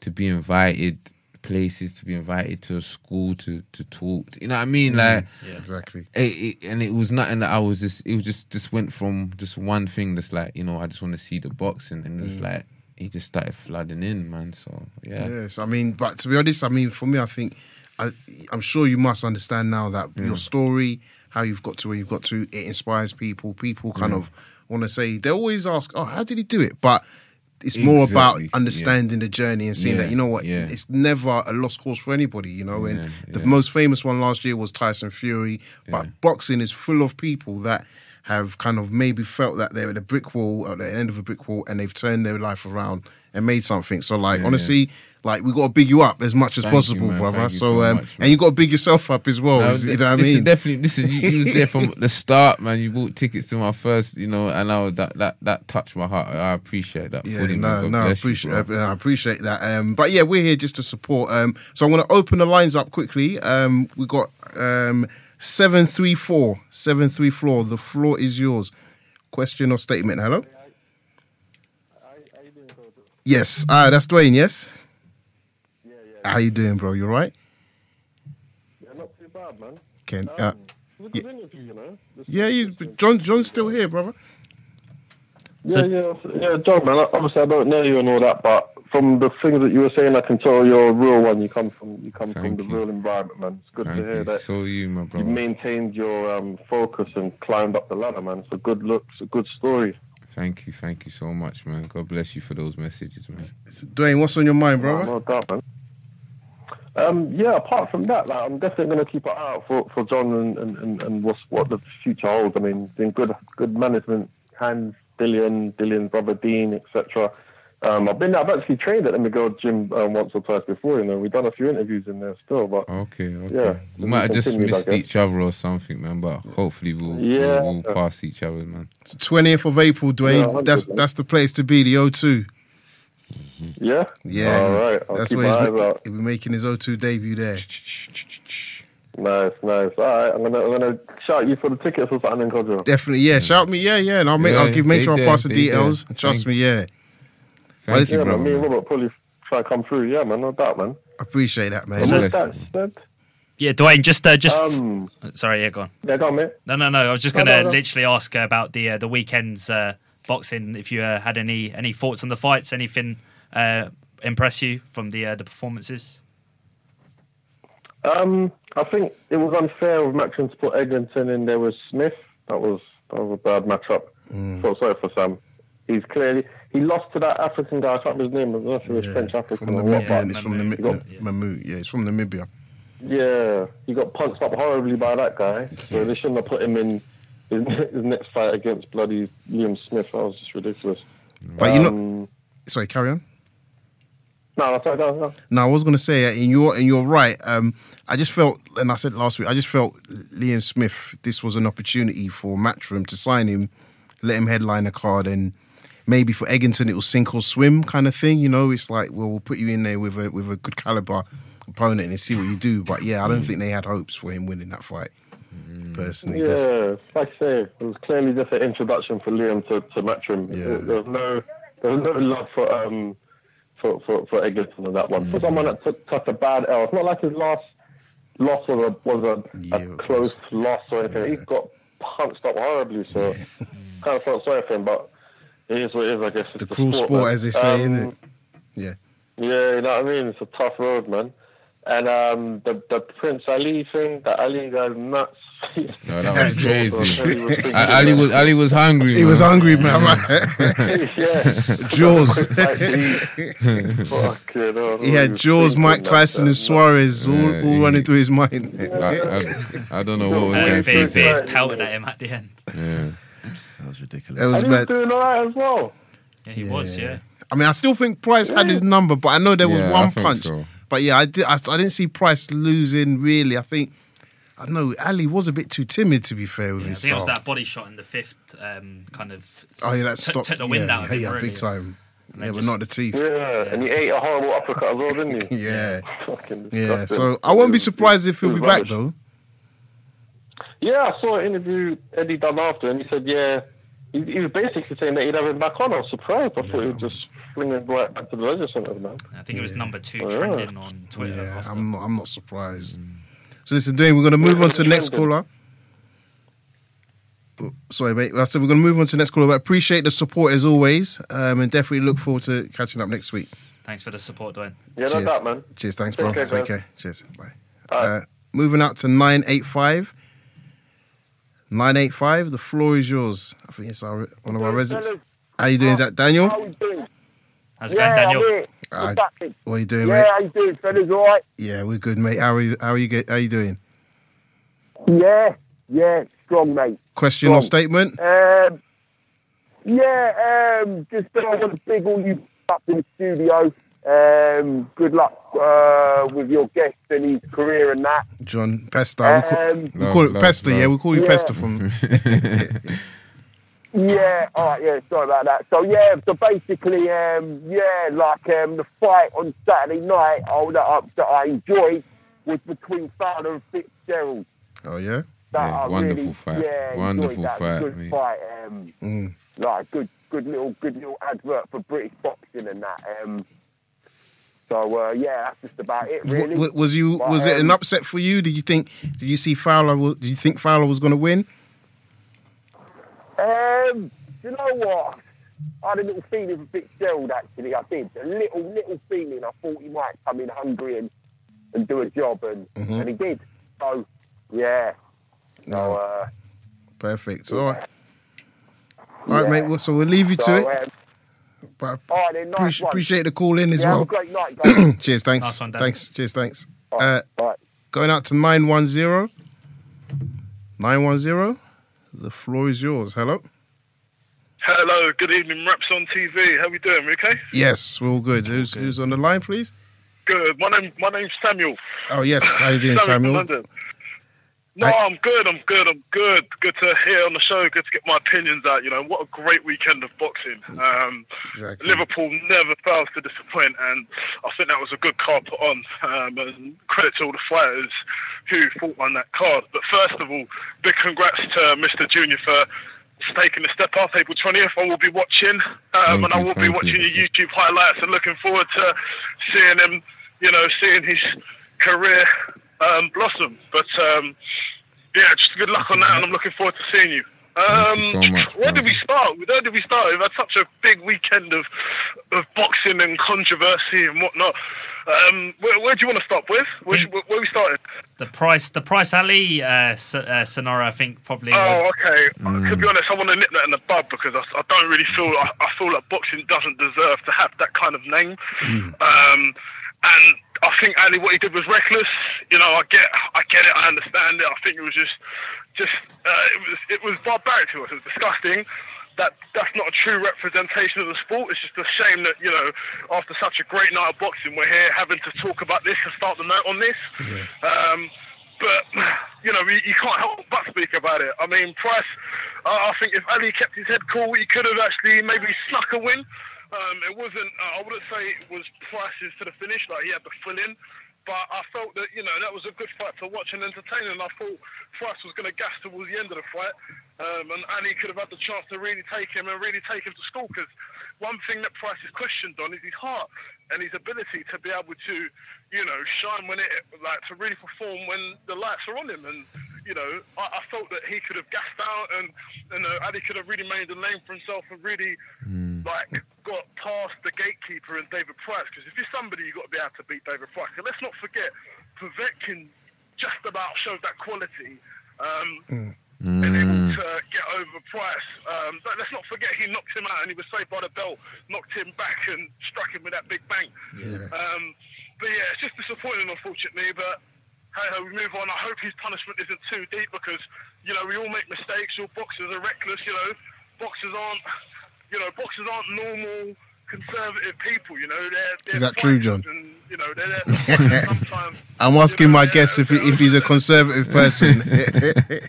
to be invited places, to be invited to a school to to talk, you know what I mean, like yeah, Exactly. it, it, and it was nothing that I was just. It was just just went from just one thing that's like you know I just want to see the boxing and it's like it just started flooding in, man. So yeah, Yes, I mean, but to be honest, I mean, for me, I think I, I'm sure you must understand now that mm. your story, how you've got to where you've got to, it inspires people. People kind mm. of want to say they always ask, "Oh, how did he do it?" But it's more about Exactly, understanding the journey and seeing Yeah, that you know what, yeah. it's never a lost cause for anybody. You know, and the yeah. most famous one last year was Tyson Fury, but Yeah. boxing is full of people that. Have kind of maybe felt that they're at a brick wall, at the end of a brick wall, and they've turned their life around and made something. So, like, Yeah, honestly, like we got to big you up as much as Thank possible, man. brother. You so, so um, much, and you got to big yourself up as well. No, you know what I mean? definitely this is you, you was there from the start, man. You bought tickets to my first, you know, and I that that that touched my heart. I appreciate that. yeah, fully, no, no, I bless you, appreciate, bro. I appreciate that. Um, but yeah, we're here just to support. Um, so I'm going to open the lines up quickly. Um, we got um seven three four seven three four. The floor is yours. Question or statement? Hello. Yes, ah, that's Dwayne. Yes. How you doing, bro? You right? Yeah, not too bad, man. Can Um, uh, interview, you know. Yeah, you John John's still here, brother. Yeah, yeah, yeah, John, man. Obviously, I don't know you and all that, but from the things that you were saying, I can tell you're a real one. You come from, you come from Thank the you. real environment, man. It's good Thank to hear you. that So you, my you brother. maintained your um, focus and climbed up the ladder, man. It's a good look. It's a good story. Thank you, thank you so much, man. God bless you for those messages, man. Dwayne, what's on your mind, brother? No doubt, man. Um, yeah, apart from that, like, I'm definitely going to keep an eye out for, for John and, and, and, and what's, what the future holds. I mean, been good good management, hands, Dillian, Dillian, brother Dean, etc. Um, I've been there. I've actually trained at the Miguel's gym um, once or twice before. You know, we've done a few interviews in there still, but Okay, okay. Yeah, we might have just missed each other or something, man. But hopefully we'll Yeah. we'll, we'll pass each other, man. Twentieth of April, Dwayne. Yeah, that's that's the place to be. The O2. yeah, Yeah, All right, I'll that's where he's, ma- he'll be making his O2 debut there. Nice, nice. All right, I'm gonna I'm gonna shout you for the tickets or something, Kojo. Definitely, yeah. Shout me, yeah, yeah, and I'll make, Yeah, I'll give, make sure I pass the they details. there. Trust Thank me, yeah. Thank listen, Yeah, brother. man. Me and. Robert probably try to come through. Yeah, man, no doubt, man. I Appreciate that, man. So- with that Yeah, Dwayne, just uh, just um, sorry, yeah, go on. yeah, go on, mate. No, no, no. I was just No, going to no, no. literally ask about the uh, the weekend's uh, boxing. If you uh, had any any thoughts on the fights, anything uh, impress you from the uh, the performances? Um, I think it was unfair of Matchroom to put Eggington in there with Smith. That was that was a bad matchup. Mm. So sorry for Sam. He's clearly he lost to that African guy. I can't remember his name. I don't know if he was Yeah, French African from or what. Namibia. But it's from Mamou. Namibia. Yeah. Mamou. Yeah, it's from Namibia. yeah, he got punched up horribly by that guy. So they shouldn't have put him in his, his next fight against bloody Liam Smith. That was just ridiculous. But you know, Um, sorry, carry on. no, no, sorry, no, no. No, I was going to say, uh, and you're and you're right. Um, I just felt, and I said last week, I just felt Liam Smith. This was an opportunity for Matchroom to sign him, let him headline a card, and maybe for Eggington it was sink or swim kind of thing. You know, it's like, well, we'll put you in there with a with a good caliber opponent and see what you do. But yeah, I don't mm. think they had hopes for him winning that fight. Mm. Personally, That's- Yeah, like I say, it was clearly just an introduction for Liam to, to Matchroom. Yeah. There, there was no, there was no love for um for for, for Eggington on that one. For mm. someone that took such a bad L, it's not like his last loss was a was a, Yeah, a it close loss or anything. He got punched up horribly, so kind of felt sorry for him. But it is what it is, I guess. It's the cruel sport, man. as they say, Um, isn't it? Yeah. yeah, you know what I mean. It's a tough road, man. And um, the the Prince Ali thing, that Ali guy's nuts. No, that was crazy. Ali was thinking, Ali was Ali was hungry. He was hungry, man. yeah. Jaws. Fuck, you know, He had Jaws, Mike Tyson, that, and Suarez all, Yeah, all he- running through his mind. I, I, I don't know what was going through. His head. Pelted at him at the end. Yeah. That was ridiculous. That was And he was bad. doing all right as well. Yeah, he was. Yeah. I mean, I still think Price had his number, but I know there was Yeah, I one think punch. so. But yeah, I, did, I, I didn't see Price losing really. I think, I don't know, Ali was a bit too timid to be fair with Yeah, I his think it was style. that body shot in the fifth, um, kind of. Oh yeah, that took- stopped. took the wind yeah, out of yeah, him. yeah, really. big time. Yeah, then but just- not the teeth. Yeah, and he ate a horrible uppercut as well, didn't he? Yeah, Fucking yeah. disgusting. So I won't be surprised if he'll was be back though. Yeah, I saw an interview Eddie done after, and he said, yeah, he, he was basically saying that he'd have him back on. I was surprised. I thought he'd just fling him right back to the leisure centre, man. I think it was number two Oh, yeah. trending on Twitter. Yeah, after. I'm not. I'm not surprised. So listen, Dwayne, we're going to move on to the next caller. Oh, Sorry, mate. I said we're going to move on to the next caller. But appreciate the support as always, um, and definitely look forward to catching up next week. Thanks for the support, Dwayne. Yeah, no Cheers. doubt, man. Cheers. Thanks, Take bro. care, Take guys. care. Cheers. Bye. All Uh, moving out to 985. 985, the floor is yours. I think it's our, one of our residents. How you doing? Is that Daniel? How you doing? How's it yeah, going, Daniel? I'm here. Aye. What are you doing, Yeah, mate? how you doing, fellas? All right? Yeah, we're good, mate. How are you? How are you? Get, how you doing? Yeah, yeah, strong, mate. Question or statement? Um, yeah, um, just uh, I want to big all you up in the studio. Um, good luck uh, with your guest and his career and that. John Pester. we call, Um, we Love, call it love, Pester. Yeah, we call you Yeah. Pester from. Yeah, all right, yeah, sorry about that. So yeah, so basically, um, yeah, like um, the fight on Saturday night, oh, that, I, that I enjoyed was between Fowler and Fitzgerald. Oh yeah. That Yeah, I wonderful really, fight. Yeah, Wonderful that. fight, Good mate. fight. Um, Mm. like good, good little, good little advert for British boxing and that. Um, so uh, yeah, that's just about it, really. W- was you? But, Was it an um, upset for you? Did you think? Did you see Fowler? Did you think Fowler was going to win? Um, you know what? I had a little feeling for Fitzgerald. Actually, I did a little, little feeling. I thought he might come in hungry and, and do a job, and Mhm. and he did. So yeah. So No. uh, Perfect. All right. All right, Yeah. mate. Well, so we'll leave you to it. um, But all right, then, nice appreciate, appreciate the call in as yeah, have a well. great night, guys. Cheers. Thanks. Nice one, thanks. Cheers. Thanks. all Uh, right, all right. going out to 910. 910. The floor is yours. Hello. Hello, good evening, Wraps on TV. How we doing? We okay? Yes, we're all good. Who's, who's on the line, please? Good. My name, my name's Samuel. Oh, yes. How you doing, from Samuel? No, I- I'm good. I'm good. I'm good. Good to hear on the show. Good to get my opinions out. You know, what a great weekend of boxing. Um, Exactly. Liverpool never fails to disappoint, and I think that was a good card put on. Um, and credit to all the fighters who fought on that card. But first of all, big congrats to Mr. Junior for taking the step up. April 20th, I will be watching, um, and I will be watching you. your YouTube highlights and looking forward to seeing him. You know, seeing his career um, blossom. But um, yeah, just good luck on that, and I'm looking forward to seeing you. Um, you so much, where did we start? Where did we start? We've had such a big weekend of of boxing and controversy and whatnot. Um, where, where do you want to start with? Where, think- where, where we started? The price, the price Ali uh, s- uh, scenario, I think probably. Oh, would- okay. Uh, To be honest, I want to nip that in the bud because I, I don't really feel I, I feel like boxing doesn't deserve to have that kind of name. Um, and I think Ali, what he did was reckless. You know, I get, I get it, I understand it. I think it was just, just, uh, it was, it was barbaric to us. It was disgusting. That that's not a true representation of the sport. It's just a shame that you know, after such a great night of boxing, we're here having to talk about this and start the note on this. Um, but you know, you, you can't help but speak about it. I mean, Price. Uh, I think if Ali kept his head cool, he could have actually maybe snuck a win. Um, it wasn't. Uh, I wouldn't say it was Price's to the finish. Like he had the fill in. But I felt that you know that was a good fight to watch and entertain, and I thought Price was going to gas towards the end of the fight, um, and Ali could have had the chance to really take him and really take him to school. Because one thing that Price is questioned on is his heart and his ability to be able to, you know, shine when it like to really perform when the lights are on him. And you know, I, I felt that he could have gassed out, and and uh, Ali could have really made a name for himself and really like got past the gatekeeper and David Price. Because if you're somebody, you've got to be able to beat David Price. And let's not forget, Povetkin just about showed that quality. Um, and able to get over Price. Um, but let's not forget he knocked him out and he was saved by the belt, knocked him back and struck him with that big bang. Um, but yeah, it's just disappointing, unfortunately. But hey ho, we move on. I hope his punishment isn't too deep because you know we all make mistakes. All boxers are reckless. You know, boxers aren't. You know, boxers aren't normal conservative people. You know, they're. they're Is that true, John? And, you know, they're, they're sometimes. I'm asking You know, my they're- guest if they're- if he's a conservative person.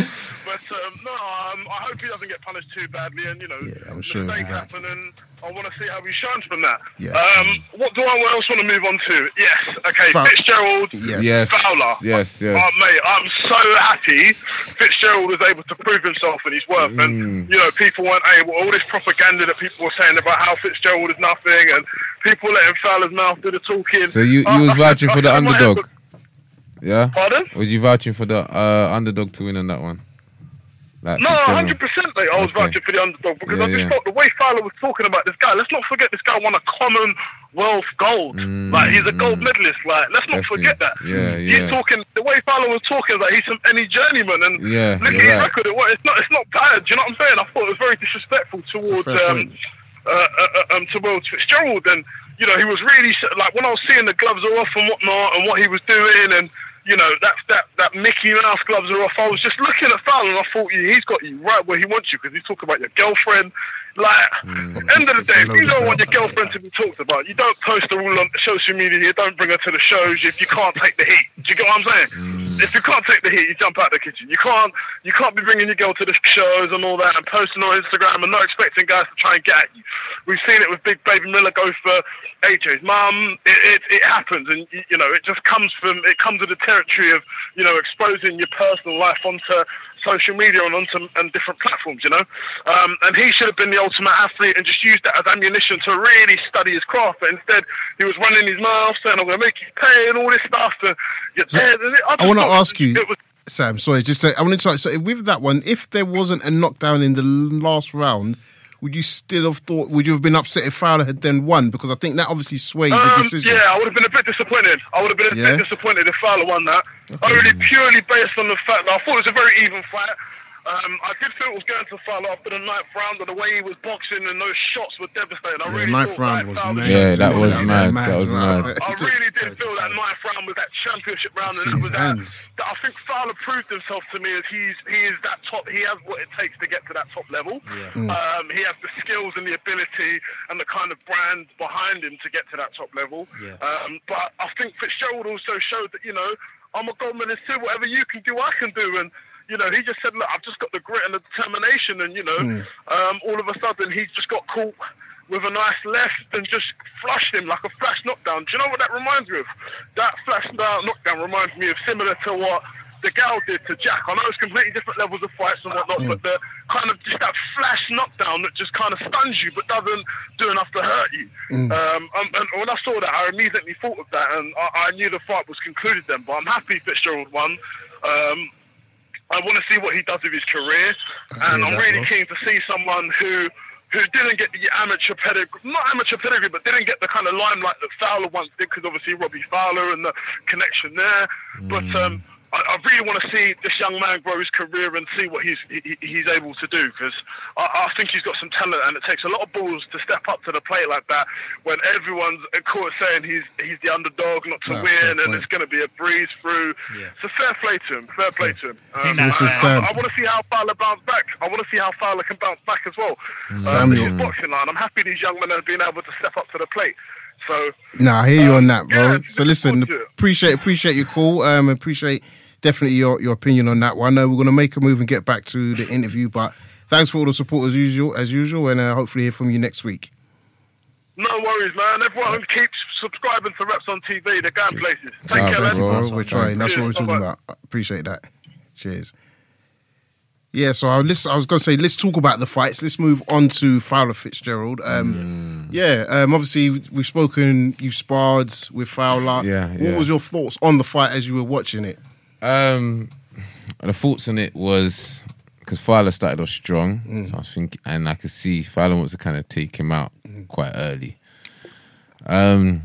But um, no, um, I hope he doesn't get punished too badly. And you know, Yeah, I'm sure he'll be mistakes back. happen, and I want to see how he shines from that. Yeah. Um, what do I what else want to move on to? Yes. Okay. Fou- Fitzgerald. yes. Yes. Fowler. Yes, yes. Oh, mate, I'm so happy Fitzgerald was able to prove himself and his worth. Mm. And, you know, people weren't able, all this propaganda that people were saying about how Fitzgerald is nothing and people letting Fowler's mouth do the talking. So you, I- you was I- vouching I for the said head underdog, yeah? Pardon? Was you vouching for the uh, underdog to win on that one? Like No, hundred percent, mate. I was Okay. vouching for the underdog because Yeah, I just yeah. thought the way Fowler was talking about this guy. Let's not forget this guy won a Commonwealth gold. Mm, like he's a gold mm. medalist. Like let's not forget that. Yeah, yeah. He's talking the way Fowler was talking like he's some any journeyman and Yeah, look at his right. record. It, it's not it's not bad. Do you know what I'm saying? I thought it was very disrespectful towards um, uh, uh, uh, um towards Fitzgerald and you know he was really like when I was seeing the gloves off and whatnot and what he was doing and you know that that that Mickey Mouse gloves are off. I was just looking at Fowler and I thought he's got you right where he wants you because he's talking about your girlfriend. Like end of the day, if you don't want your girlfriend to be talked about, you don't post her all on social media. You don't bring her to the shows if you can't take the heat. Do you get what I'm saying? If you can't take the heat, you jump out the kitchen. You can't you can't be bringing your girl to the shows and all that and posting on Instagram and not expecting guys to try and get at you. We've seen it with Big Baby Miller go for AJ's mum. It, it, it happens, and you know it just comes from it comes with the territory of you know exposing your personal life onto social media and onto and different platforms. You know, um, and he should have been the ultimate athlete and just used that as ammunition to really study his craft. But instead, he was running his mouth saying, "I'm going to make you pay" and all this stuff. And you're dead. And it- I just want to ask you, it was Sam. Sorry, just to, I want to start. So with that one, if there wasn't a knockdown in the last round, would you still have thought? Would you have been upset if Fowler had then won? Because I think that obviously swayed the Um, decision. yeah, I would have been a bit disappointed. I would have been a Yeah? bit disappointed if Fowler won that. Only purely based on the fact that I thought it was a very even fight. Um, I did feel it was going to Fowler after the ninth round, and the way he was boxing and those shots were devastating. I Yeah, really ninth round was Fowler- mad. Yeah, that was a mad. That was mad. I really did feel that ninth round was that championship round, and See that was that, that. I think Fowler proved himself to me as he's he is that top. He has what it takes to get to that top level. Mm. Um, he has the skills and the ability and the kind of brand behind him to get to that top level. Yeah. Um, but I think Fitzgerald also showed that you know I'm a gold medalist too. Whatever you can do, I can do. And you know he just said, look, I've just got the grit and the determination. And you know, Hmm. um, all of a sudden he just got caught with a nice left and just flushed him like a flash knockdown. Do you know what that reminds me of? That flash knockdown reminds me of similar to what the gal did to Jack. I know it's completely different levels of fights and whatnot, but the kind of just that flash knockdown that just kind of stuns you but doesn't do enough to hurt you. Um, and, and when I saw that, I immediately thought of that, and I, I knew the fight was concluded then. But I'm happy Fitzgerald won. Um, I want to see what he does with his career, and I'm really keen to see someone who who didn't get the amateur pedigree, not amateur pedigree, but didn't get the kind of limelight that Fowler once did, because obviously Robbie Fowler and the connection there. But um, I, I really want to see this young man grow his career and see what he's he, he's able to do, because I, I think he's got some talent, and it takes a lot of balls to step up to the plate like that when everyone's of course saying he's he's the underdog, not to No, win, and it's going to be a breeze through. Yeah. So fair play to him, fair play to him. Um, this I, is, I, um, I want to see how Fowler bounce back. I want to see how Fowler can bounce back as well. Um, Samuel. this boxing line. I'm happy these young men have been able to step up to the plate. So Nah, I hear you Um, on that, bro. yeah, so listen, forward to it. appreciate appreciate your call. Um, appreciate definitely your your opinion on that one. I know we're gonna make a move and get back to the interview, but thanks for all the support as usual, as usual, and uh, hopefully hear from you next week. no worries, man. Everyone keeps subscribing to Wraps on TV. They're going places. Take Nah, care, thank lads. you, bro. bro. We're trying. That's what we're talking Bye-bye. about. Appreciate that. Cheers. Yeah, so I, let's, I was going to say, let's talk about the fights. Let's move on to Fowler Fitzgerald. Um, Yeah, um, obviously, we've spoken, you've sparred with Fowler. Yeah, What yeah. was your thoughts on the fight as you were watching it? Um, the thoughts on it was because Fowler started off strong, so I was thinking, and I could see Fowler wants to kind of take him out quite early. Um,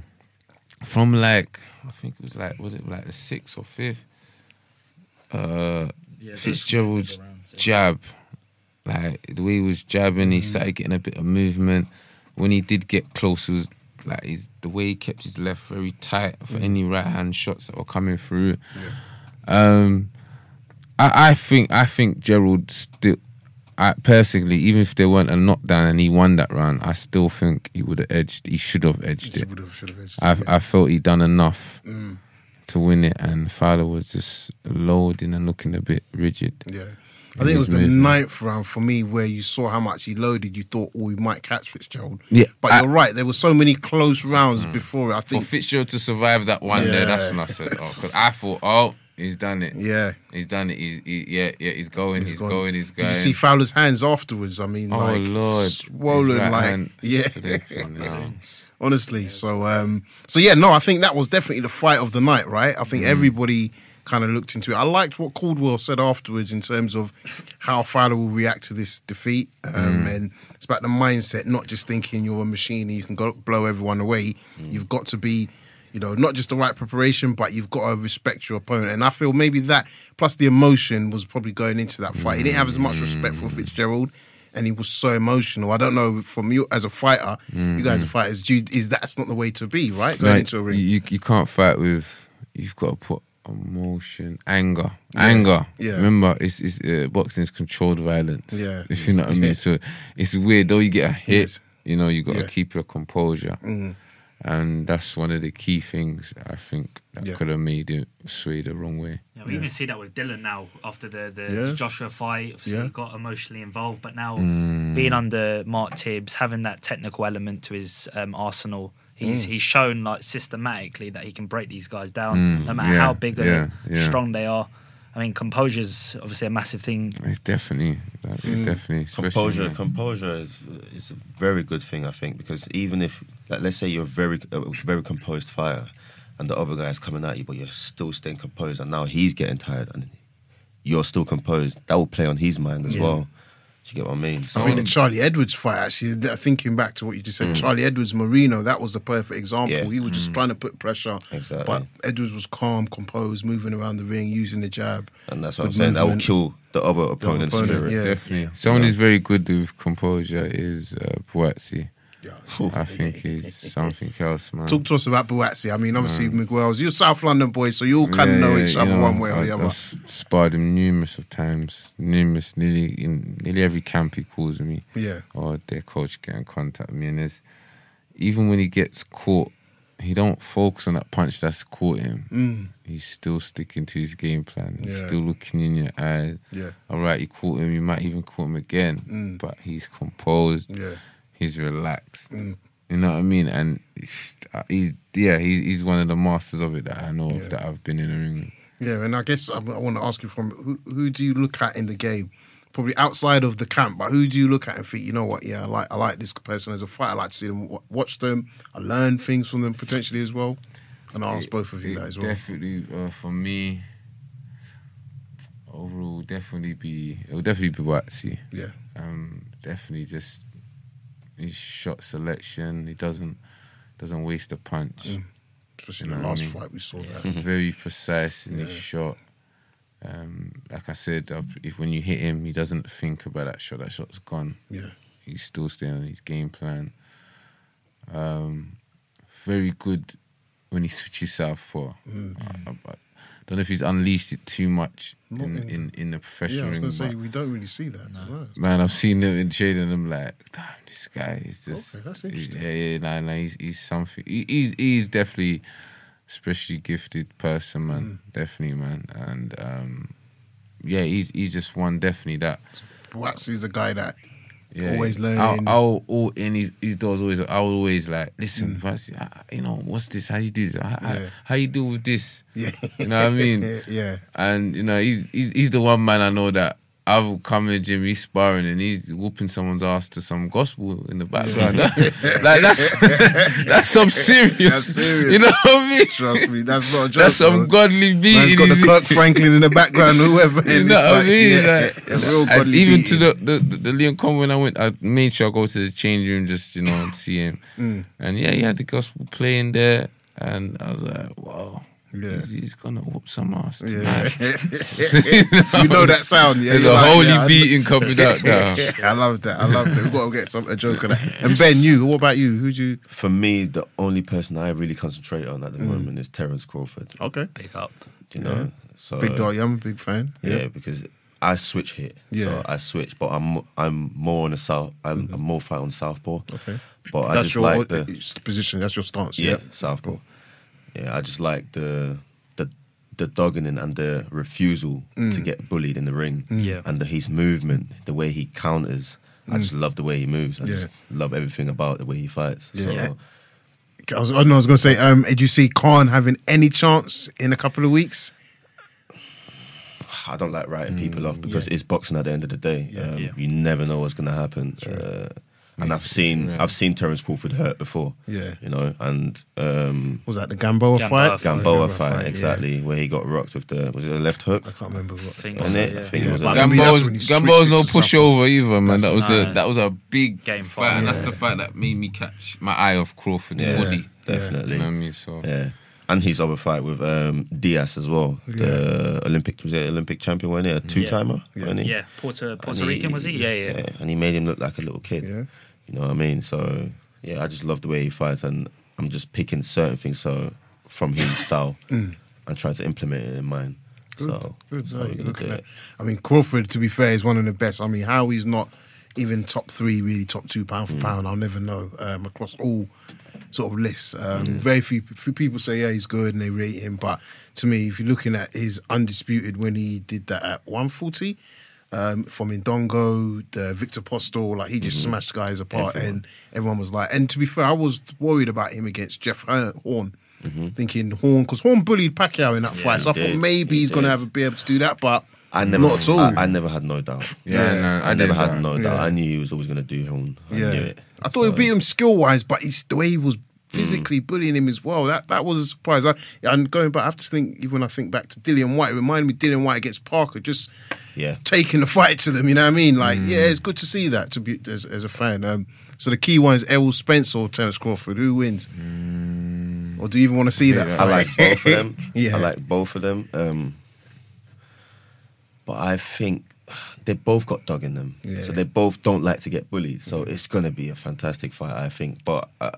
from like I think it was like was it like the sixth or fifth? Uh, Fitzgerald's jab, like the way he was jabbing, he started getting a bit of movement. When he did get close, was like his, the way he kept his left very tight for any right hand shots that were coming through. Um, I, I think I think Gerald still. I, personally, even if there weren't a knockdown and he won that round, I still think he would have edged. He should have edged it. I, I felt he done enough to win it, and Fowler was just loading and looking a bit rigid. Yeah. I think it was the movement. ninth round for me where you saw how much he loaded. You thought, oh, we might catch Fitzgerald. Yeah, But I- you're right. There were so many close rounds before it. I For think, Fitzgerald to survive that one there, that's Yeah. when I said, "Oh," because I thought, "Oh, he's done it. yeah. He's done it. He's he, yeah, yeah. He's going. He's, gone. going. He's Did going." you see Fowler's hands afterwards? I mean, oh like, Lord, swollen, right like, yeah. honestly. So, um, so yeah, no, I think that was definitely the fight of the night, right? I think Mm. everybody kind of looked into it. I liked what Caldwell said afterwards in terms of how Fowler will react to this defeat, um, Mm. and it's about the mindset, not just thinking you're a machine and you can go blow everyone away. Mm. You've got to be. You know, not just the right preparation, but you've got to respect your opponent. And I feel maybe that, plus the emotion, was probably going into that fight. He didn't have as much respect Mm. for Fitzgerald, and he was so emotional. I don't know from you as a fighter, you guys are fighters. Do you, is that's not the way to be, right? Going Like, into a ring. You you can't fight with. You've got to put emotion, anger, anger. yeah. Remember, it's it's uh, boxing is controlled violence. Yeah. if you know what I mean. Yeah. So it's weird. Though you get a hit, Yes. you know, you got to Yeah. Mm. keep your composure, and that's one of the key things I think that Yeah. could have made it sway the wrong way. Yeah, we even see that with Dillian now after the, the Yeah. Joshua fight. Obviously, Yeah. he got emotionally involved, but now Mm. being under Mark Tibbs, having that technical element to his um, arsenal, he's Mm. he's shown like systematically that he can break these guys down, no matter Mm. yeah, how big or yeah, yeah. strong they are. I mean, composure is obviously a massive thing. It's definitely, that- Mm. definitely, composure man. composure is is a very good thing i think because even if like, let's say you're a very a very composed fighter and the other guy's coming at you but you're still staying composed and now he's getting tired and you're still composed that will play on his mind as Yeah. well do you get what i mean so I think the Charlie Edwards fight, actually, uh, thinking back to what you just said, mm. Charlie Edwards Moreno, that was the perfect example. Yeah. He was just mm. trying to put pressure, Exactly. but Edwards was calm, composed, moving around the ring, using the jab. and that's what i'm Good saying that will kill the other opponent's opponent, spirit yeah. Definitely. Someone who's very good with composure is uh, Buatsi. Yeah. I think he's something else, man. Talk to us about Buatsi. I mean, obviously, Miguel's, you're South London boys, so you all kind of know each you other know, one way or I- the I've other. s- sparred him numerous of times, numerous, nearly in nearly every camp he calls me, Yeah. or their coach get in contact with me, and there's even when he gets caught, he don't focus on that punch that's caught him. Mm. He's still sticking to his game plan. He's Yeah. still looking in your eyes. Yeah. All right, you caught him. You might even caught him again, Mm. but he's composed. Yeah. He's relaxed. Mm. You know what I mean? And he's yeah, he's he's one of the masters of it that I know Yeah. of that I've been in the ring. with. Yeah, and I guess I, want to ask you from who, who do you look at in the game? Probably outside of the camp, but who do you look at and think, you know what? Yeah, I like I like this person as a fighter. I like to see them, watch them. I learn things from them potentially as well. And I ask both of you that as well. Definitely uh, for me. Overall, definitely be it will definitely be Buatsi. Yeah, Um, definitely just his shot selection. He doesn't doesn't waste a punch. Mm. Especially in You the know what last I mean? fight, we saw that. Very precise in his shot. Um, like I said, uh, if when you hit him, he doesn't think about that shot. That shot's gone. Yeah. He's still staying on his game plan. Um, very good when he switches southpaw. Mm. I, I, I don't know if he's unleashed it too much Not in, in- in, in the Yeah, professional I was ring. going to say, we don't really see that. No. Man, I've seen him in training. and I'm like, damn, this guy is just. Okay, that's he- interesting. Yeah, yeah, nah, nah, he's he's something. He, he's he's definitely especially gifted person, man. Mm. Definitely, man. And um, yeah, he's he's just one definitely that. Wax is a guy that Yeah, Always I'll, learning. I'll, all in his, his doors always. I'll always like listen. Mm. Vaz, uh, you know what's this? How you do this? How, how, Yeah. how you deal with this? yeah, You know what I mean? yeah, And you know, he's, he's he's the one man I know that I've come in the gym, he's sparring and he's whooping someone's ass to some gospel in the background. like that's that's some serious. That's serious. You know what I mean? Trust me, that's not a joke. That's some godly Man's beating. got the He's- Kirk Franklin in the background, or whoever. You know what I like, mean? Yeah, Like, real godly even beating. to the, the the Leon Con when I went, I made sure I go to the change room just you know and see him. Mm. And yeah, he had the gospel playing there, and I was like, wow. Yeah. He's, he's gonna whoop some ass Yeah. tonight. you know that sound, yeah. There's a like, holy yeah, I- beating coming out now. I love that. I love that. We've got to get some a joke on that. And Ben, you, what about you? Who'd you? For me, the only person I really concentrate on at Mm. the moment is Terence Crawford. Okay, Big up. You know, so big dog. I'm a big fan. Yeah, because I switch hit. Yeah. So I switch, but I'm I'm more on the south. I'm, I'm more fight on southpaw. Okay. But I that's just your like the it's the position. That's your stance. yeah Yeah. southpaw. Yeah, I just like the the the dogging and the refusal to get bullied in the ring. Yeah. and the, his movement, the way he counters. I just love the way he moves. I Yeah. just love everything about the way he fights. Yeah. So, Yeah. I was, I know I was going to say, um, did you see Khan having any chance in a couple of weeks? I don't like writing people off because Mm, yeah. it's boxing at the end of the day. Um, Yeah. You never know what's going to happen. Uh, and I've seen Yeah. I've seen Terence Crawford hurt before. Yeah. you know, and um, Was that the Gamboa, Gamboa fight? fight. Gamboa Gamboa fight, yeah. exactly where he got rocked with the was it a left hook? I can't remember what. think Wasn't so, it? yeah. I think Yeah, it was. but A, I mean, that's when he Gamboa's, Gamboa's no it something. pushover either, man. That was That's- a that was a big Game fight, fight. and that's the fight that made me catch my eye off Crawford yeah, fully. definitely. You know what I mean? So Yeah, and his other fight with um, Diaz as well. The Olympic was it Olympic champion, wasn't he? A two timer, Yeah. wasn't he? Yeah, Puerto Puerto he- Rican was he? Yeah, yeah. And he made him look like a little kid. You know what I mean? So yeah, I just love the way he fights, and I'm just picking certain things so from his style and trying to implement it in mine. Good, So, good. so looking at-. I mean, Crawford, to be fair, is one of the best. I mean, how he's not even top three, really top two pound for pound, I'll never know um, across all sort of lists. Um, Very few, few people say yeah he's good and they rate him, but to me, if you're looking at his undisputed when he did that at 140. Um, from Indongo, the Victor Postol, like he just smashed guys apart, and everyone was like, and to be fair, I was worried about him against Jeff Horn, thinking Horn because Horn bullied Pacquiao in that fight, so I he thought maybe He he's gonna did. have be able to do that, but I never, not at all. I, I never had no doubt. yeah, no, I, I, never had that. no doubt. Yeah. I knew he was always going to do him. I yeah, knew it. I thought he So- beat him skill wise, but it's the way he was physically Mm. bullying him as well. That that was a surprise. I, and going back, I have to think even when I think back to Dillian Whyte, it reminded me Dillian Whyte against Parker, just Yeah. taking the fight to them. You know what I mean? Like, Mm. yeah, it's good to see that to be as, as a fan. Um, so the key one is Errol Spence or Terence Crawford. Who wins? Or do you even want to see that? Yeah, Mm. I like both of them. yeah, I like both of them. Um, but I think they both got dog in them. Yeah. So they both don't like to get bullied. So it's going to be a fantastic fight, I think. But uh,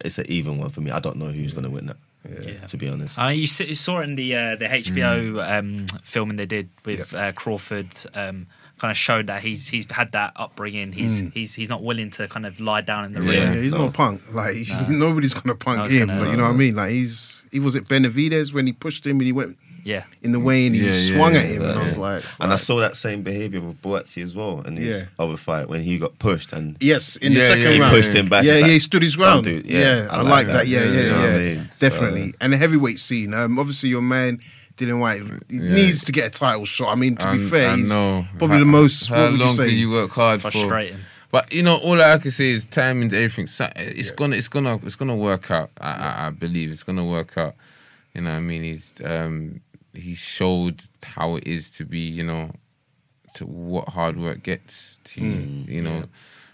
it's an even one for me. I don't know who's going to win that, Yeah. to be honest. Uh, you, saw it in the uh, the HBO um, filming they did with uh, Crawford. Um, kind of showed that he's he's had that upbringing. He's he's he's not willing to kind of lie down in the Yeah, ring. yeah, he's No. not a punk. Like nobody's gonna punk No him. gonna- but you know what I mean? Like he's he was at Benavidez when he pushed him and he went Yeah, in the way and he Yeah, yeah, swung yeah, at him and I was like, and I right. saw that same behavior with Buatsi as well in his Yeah. other fight when he got pushed and yes in the Yeah, second yeah, he round. pushed him back. Yeah, He's yeah, like, he stood his "Don't ground. do it." yeah, I, like that. Yeah, yeah, You yeah, know what I mean? definitely. So- And the heavyweight scene. Um, obviously, your man Dillian Whyte he Yeah. needs to get a title shot. I mean, to be I- fair, I he's know. probably How- the most. How what would long you say? can you work hard for? frustrating. But you know, all I can say is timing's everything. So it's gonna, it's gonna, it's gonna work out. I, I, I believe it's gonna work out. You know, what I mean, he's um, he showed how it is to be. You know, to what hard work gets to you. You know,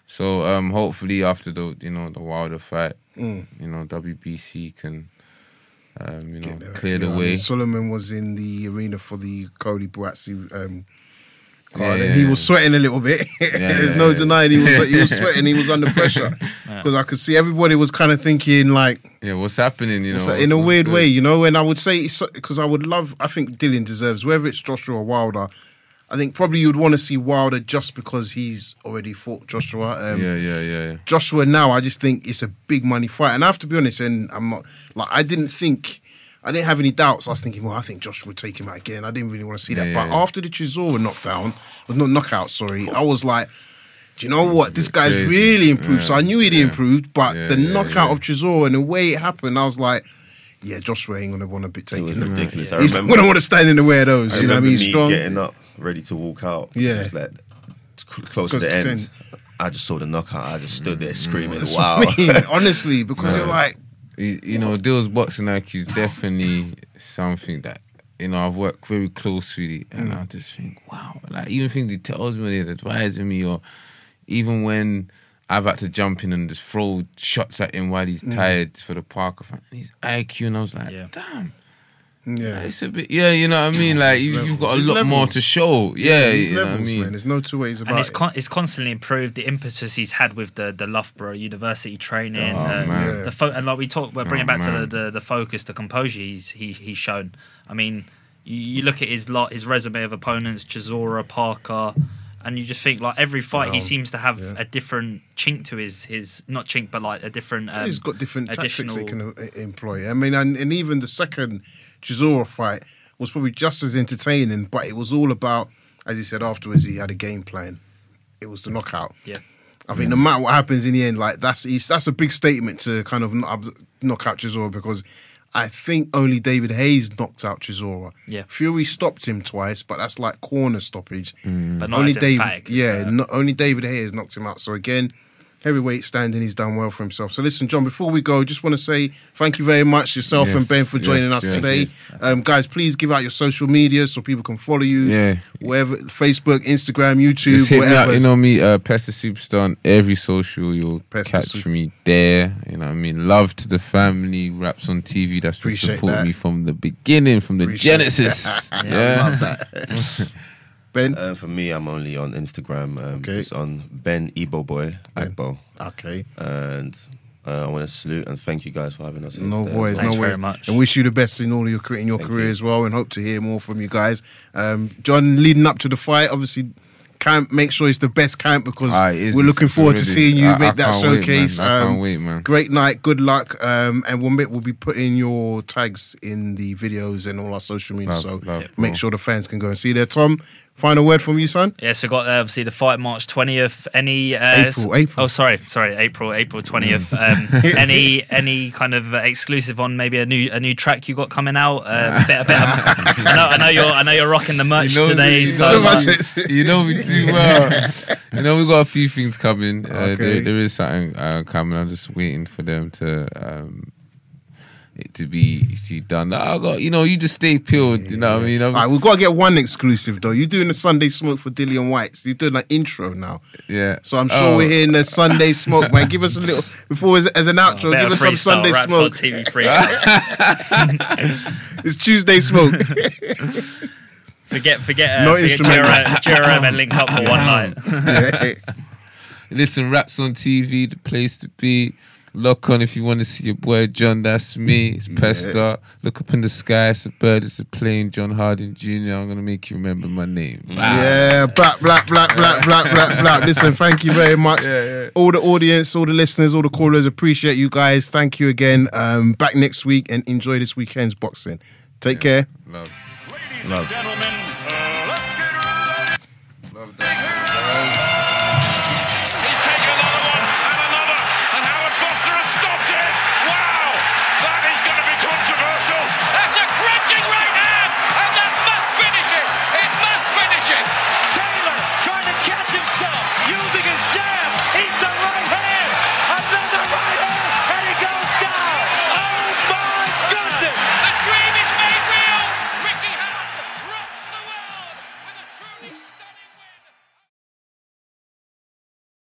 So um, hopefully after the you know the Wilder fight, you know WBC can um, you know clear the Yeah, I way. mean, Solomon was in the arena for the Cody Buatsi um, Yeah, and yeah, he yeah. was sweating a little bit. There's yeah, no yeah. denying he was he was sweating. He was under pressure because I could see everybody was kind of thinking like, Yeah, what's happening? You know, what's- in a weird good? way, you know. And I would say because I would love. I think Dillian deserves whether it's Joshua or Wilder. I think probably you would want to see Wilder just because he's already fought Joshua. Um, Yeah, yeah, yeah, yeah. Joshua now, I just think it's a big money fight. And I have to be honest, and I'm not like I didn't think I didn't have any doubts. I was thinking, well, I think Josh would take him out again. I didn't really want to see that. Yeah, but yeah, yeah. after the Chisora knockdown, well, not knockout, sorry, I was like, do you know what? This guy's Crazy. really improved. so I knew he'd yeah. improved, but Yeah, the yeah, knockout yeah. of Chisora and the way it happened, I was like, yeah, Joshua ain't gonna want to be taking them. ridiculous. I He's not remember, gonna want to stand in the way of those. I you know what I mean? me Strong. getting up, ready to walk out. Yeah. Just like close Close to the to end. 10. I just saw the knockout. I just stood there mm. screaming, That's "Wow!" I mean, honestly, because you're like, you, you know, Dill's boxing IQ is definitely something that you know I've worked very closely, and mm. I just think, wow, like even things he tells me, he's advising me, or even when I've had to jump in and just throw shots at him while he's mm. tired for the Parker fight, and his IQ, and I was like, Yeah. damn. Yeah. It's a bit, yeah, you know what I mean. Like you, you've got a There's lot more to show. Yeah, These you know levels, what I mean. man. There's no two ways about and it's it. con- it's constantly improved. The impetus he's had with the the Loughborough University training, Oh, uh, man. Yeah. the fo- and like we talk, we're bringing Oh, back to the, the the focus, the composure he's he, he's shown. I mean, you, you look at his lot, his resume of opponents, Chisora, Parker, and you just think like every fight he seems to have Yeah. a different chink to his his not chink, but like a different. Um, He's got different tactics he can uh, employ. I mean, and, and even the second Chisora fight was probably just as entertaining, but it was all about, as he said afterwards, he had a game plan. It was the knockout. Yeah. I think no matter what happens in the end, like that's that's a big statement to kind of knock knock out Chisora because I think only David Haye's knocked out Chisora. Yeah. Fury stopped him twice, but that's like corner stoppage. but not only as David, emphatic. yeah, uh, no, only David Haye's knocked him out. So again, heavyweight standing, he's done well for himself. So listen, John, before we go, just want to say thank you very much yourself and Ben for joining yes, us yes, today. yes. Um, guys, please give out your social media so people can follow you. Yeah. wherever Facebook, Instagram, YouTube, Just hit me whatever. out, you know me, uh, Pester Superstar on every social. You'll Pester catch Super- me there. You know what I mean? Love to the family, Wraps on TV. That's Appreciate support that. me from the beginning, from the Appreciate genesis. I yeah. love that. ben, Uh, for me, I'm only on Instagram. Um, Okay. It's on Ben Ebo Boy Agbo, okay. and uh, I want to salute and thank you guys for having us. here No today. worries, Thanks no very worries. much. And wish you the best in all your career, in your Thank career you. as well, and hope to hear more from you guys. Um, John, leading up to the fight, obviously, camp. Make sure it's the best camp because Ah, it is- we're looking it's forward to seeing you I- I make that can't wait, man. showcase. I can't Um, wait, man. Great night, good luck, um, and we'll make, we'll be putting your tags in the videos and all our social media. Love, so love, make cool. sure the fans can go and see there. Tom, final word from you, son. Yes, we got uh, obviously the fight March twentieth. Any uh, April, April. Oh, sorry, sorry, April, April twentieth. Um, any any kind of uh, exclusive on maybe a new a new track you got coming out? Uh, a bit, a bit of- I know, I know you're I know you're rocking the merch You know today. me, you so know me. much you know me too well. you know we got a few things coming. Uh, Okay. there, there is something uh, coming. I'm just waiting for them to um, it to be to be done. I got you know you just stay peeled. You know what I mean? All I'm- right, we've got to get one exclusive though. You're doing the Sunday smoke for Dillian Whyte's. You're doing an intro now. yeah. So I'm sure Oh, we're hearing the Sunday smoke, man. Give us a little before as, as an outro. bit give us some freestyle, Sunday raps on smoke. TV. It's Tuesday smoke. forget forget uh, No forget instrumental. Jerome, Jerome and link up for one night. Listen, Wraps on TV, the place to be. Look on if you want to see your boy John. That's me. It's Pester. Look up in the sky. It's a bird. It's a plane. John Harding Jr. I'm gonna make you remember my name. yeah, black, black, black, black, black, black, black. Listen, thank you very much. All the audience, all the listeners, all the callers, appreciate you guys. Thank you again. Um, back next week and enjoy this weekend's boxing. Take care. Love. Ladies and gentlemen,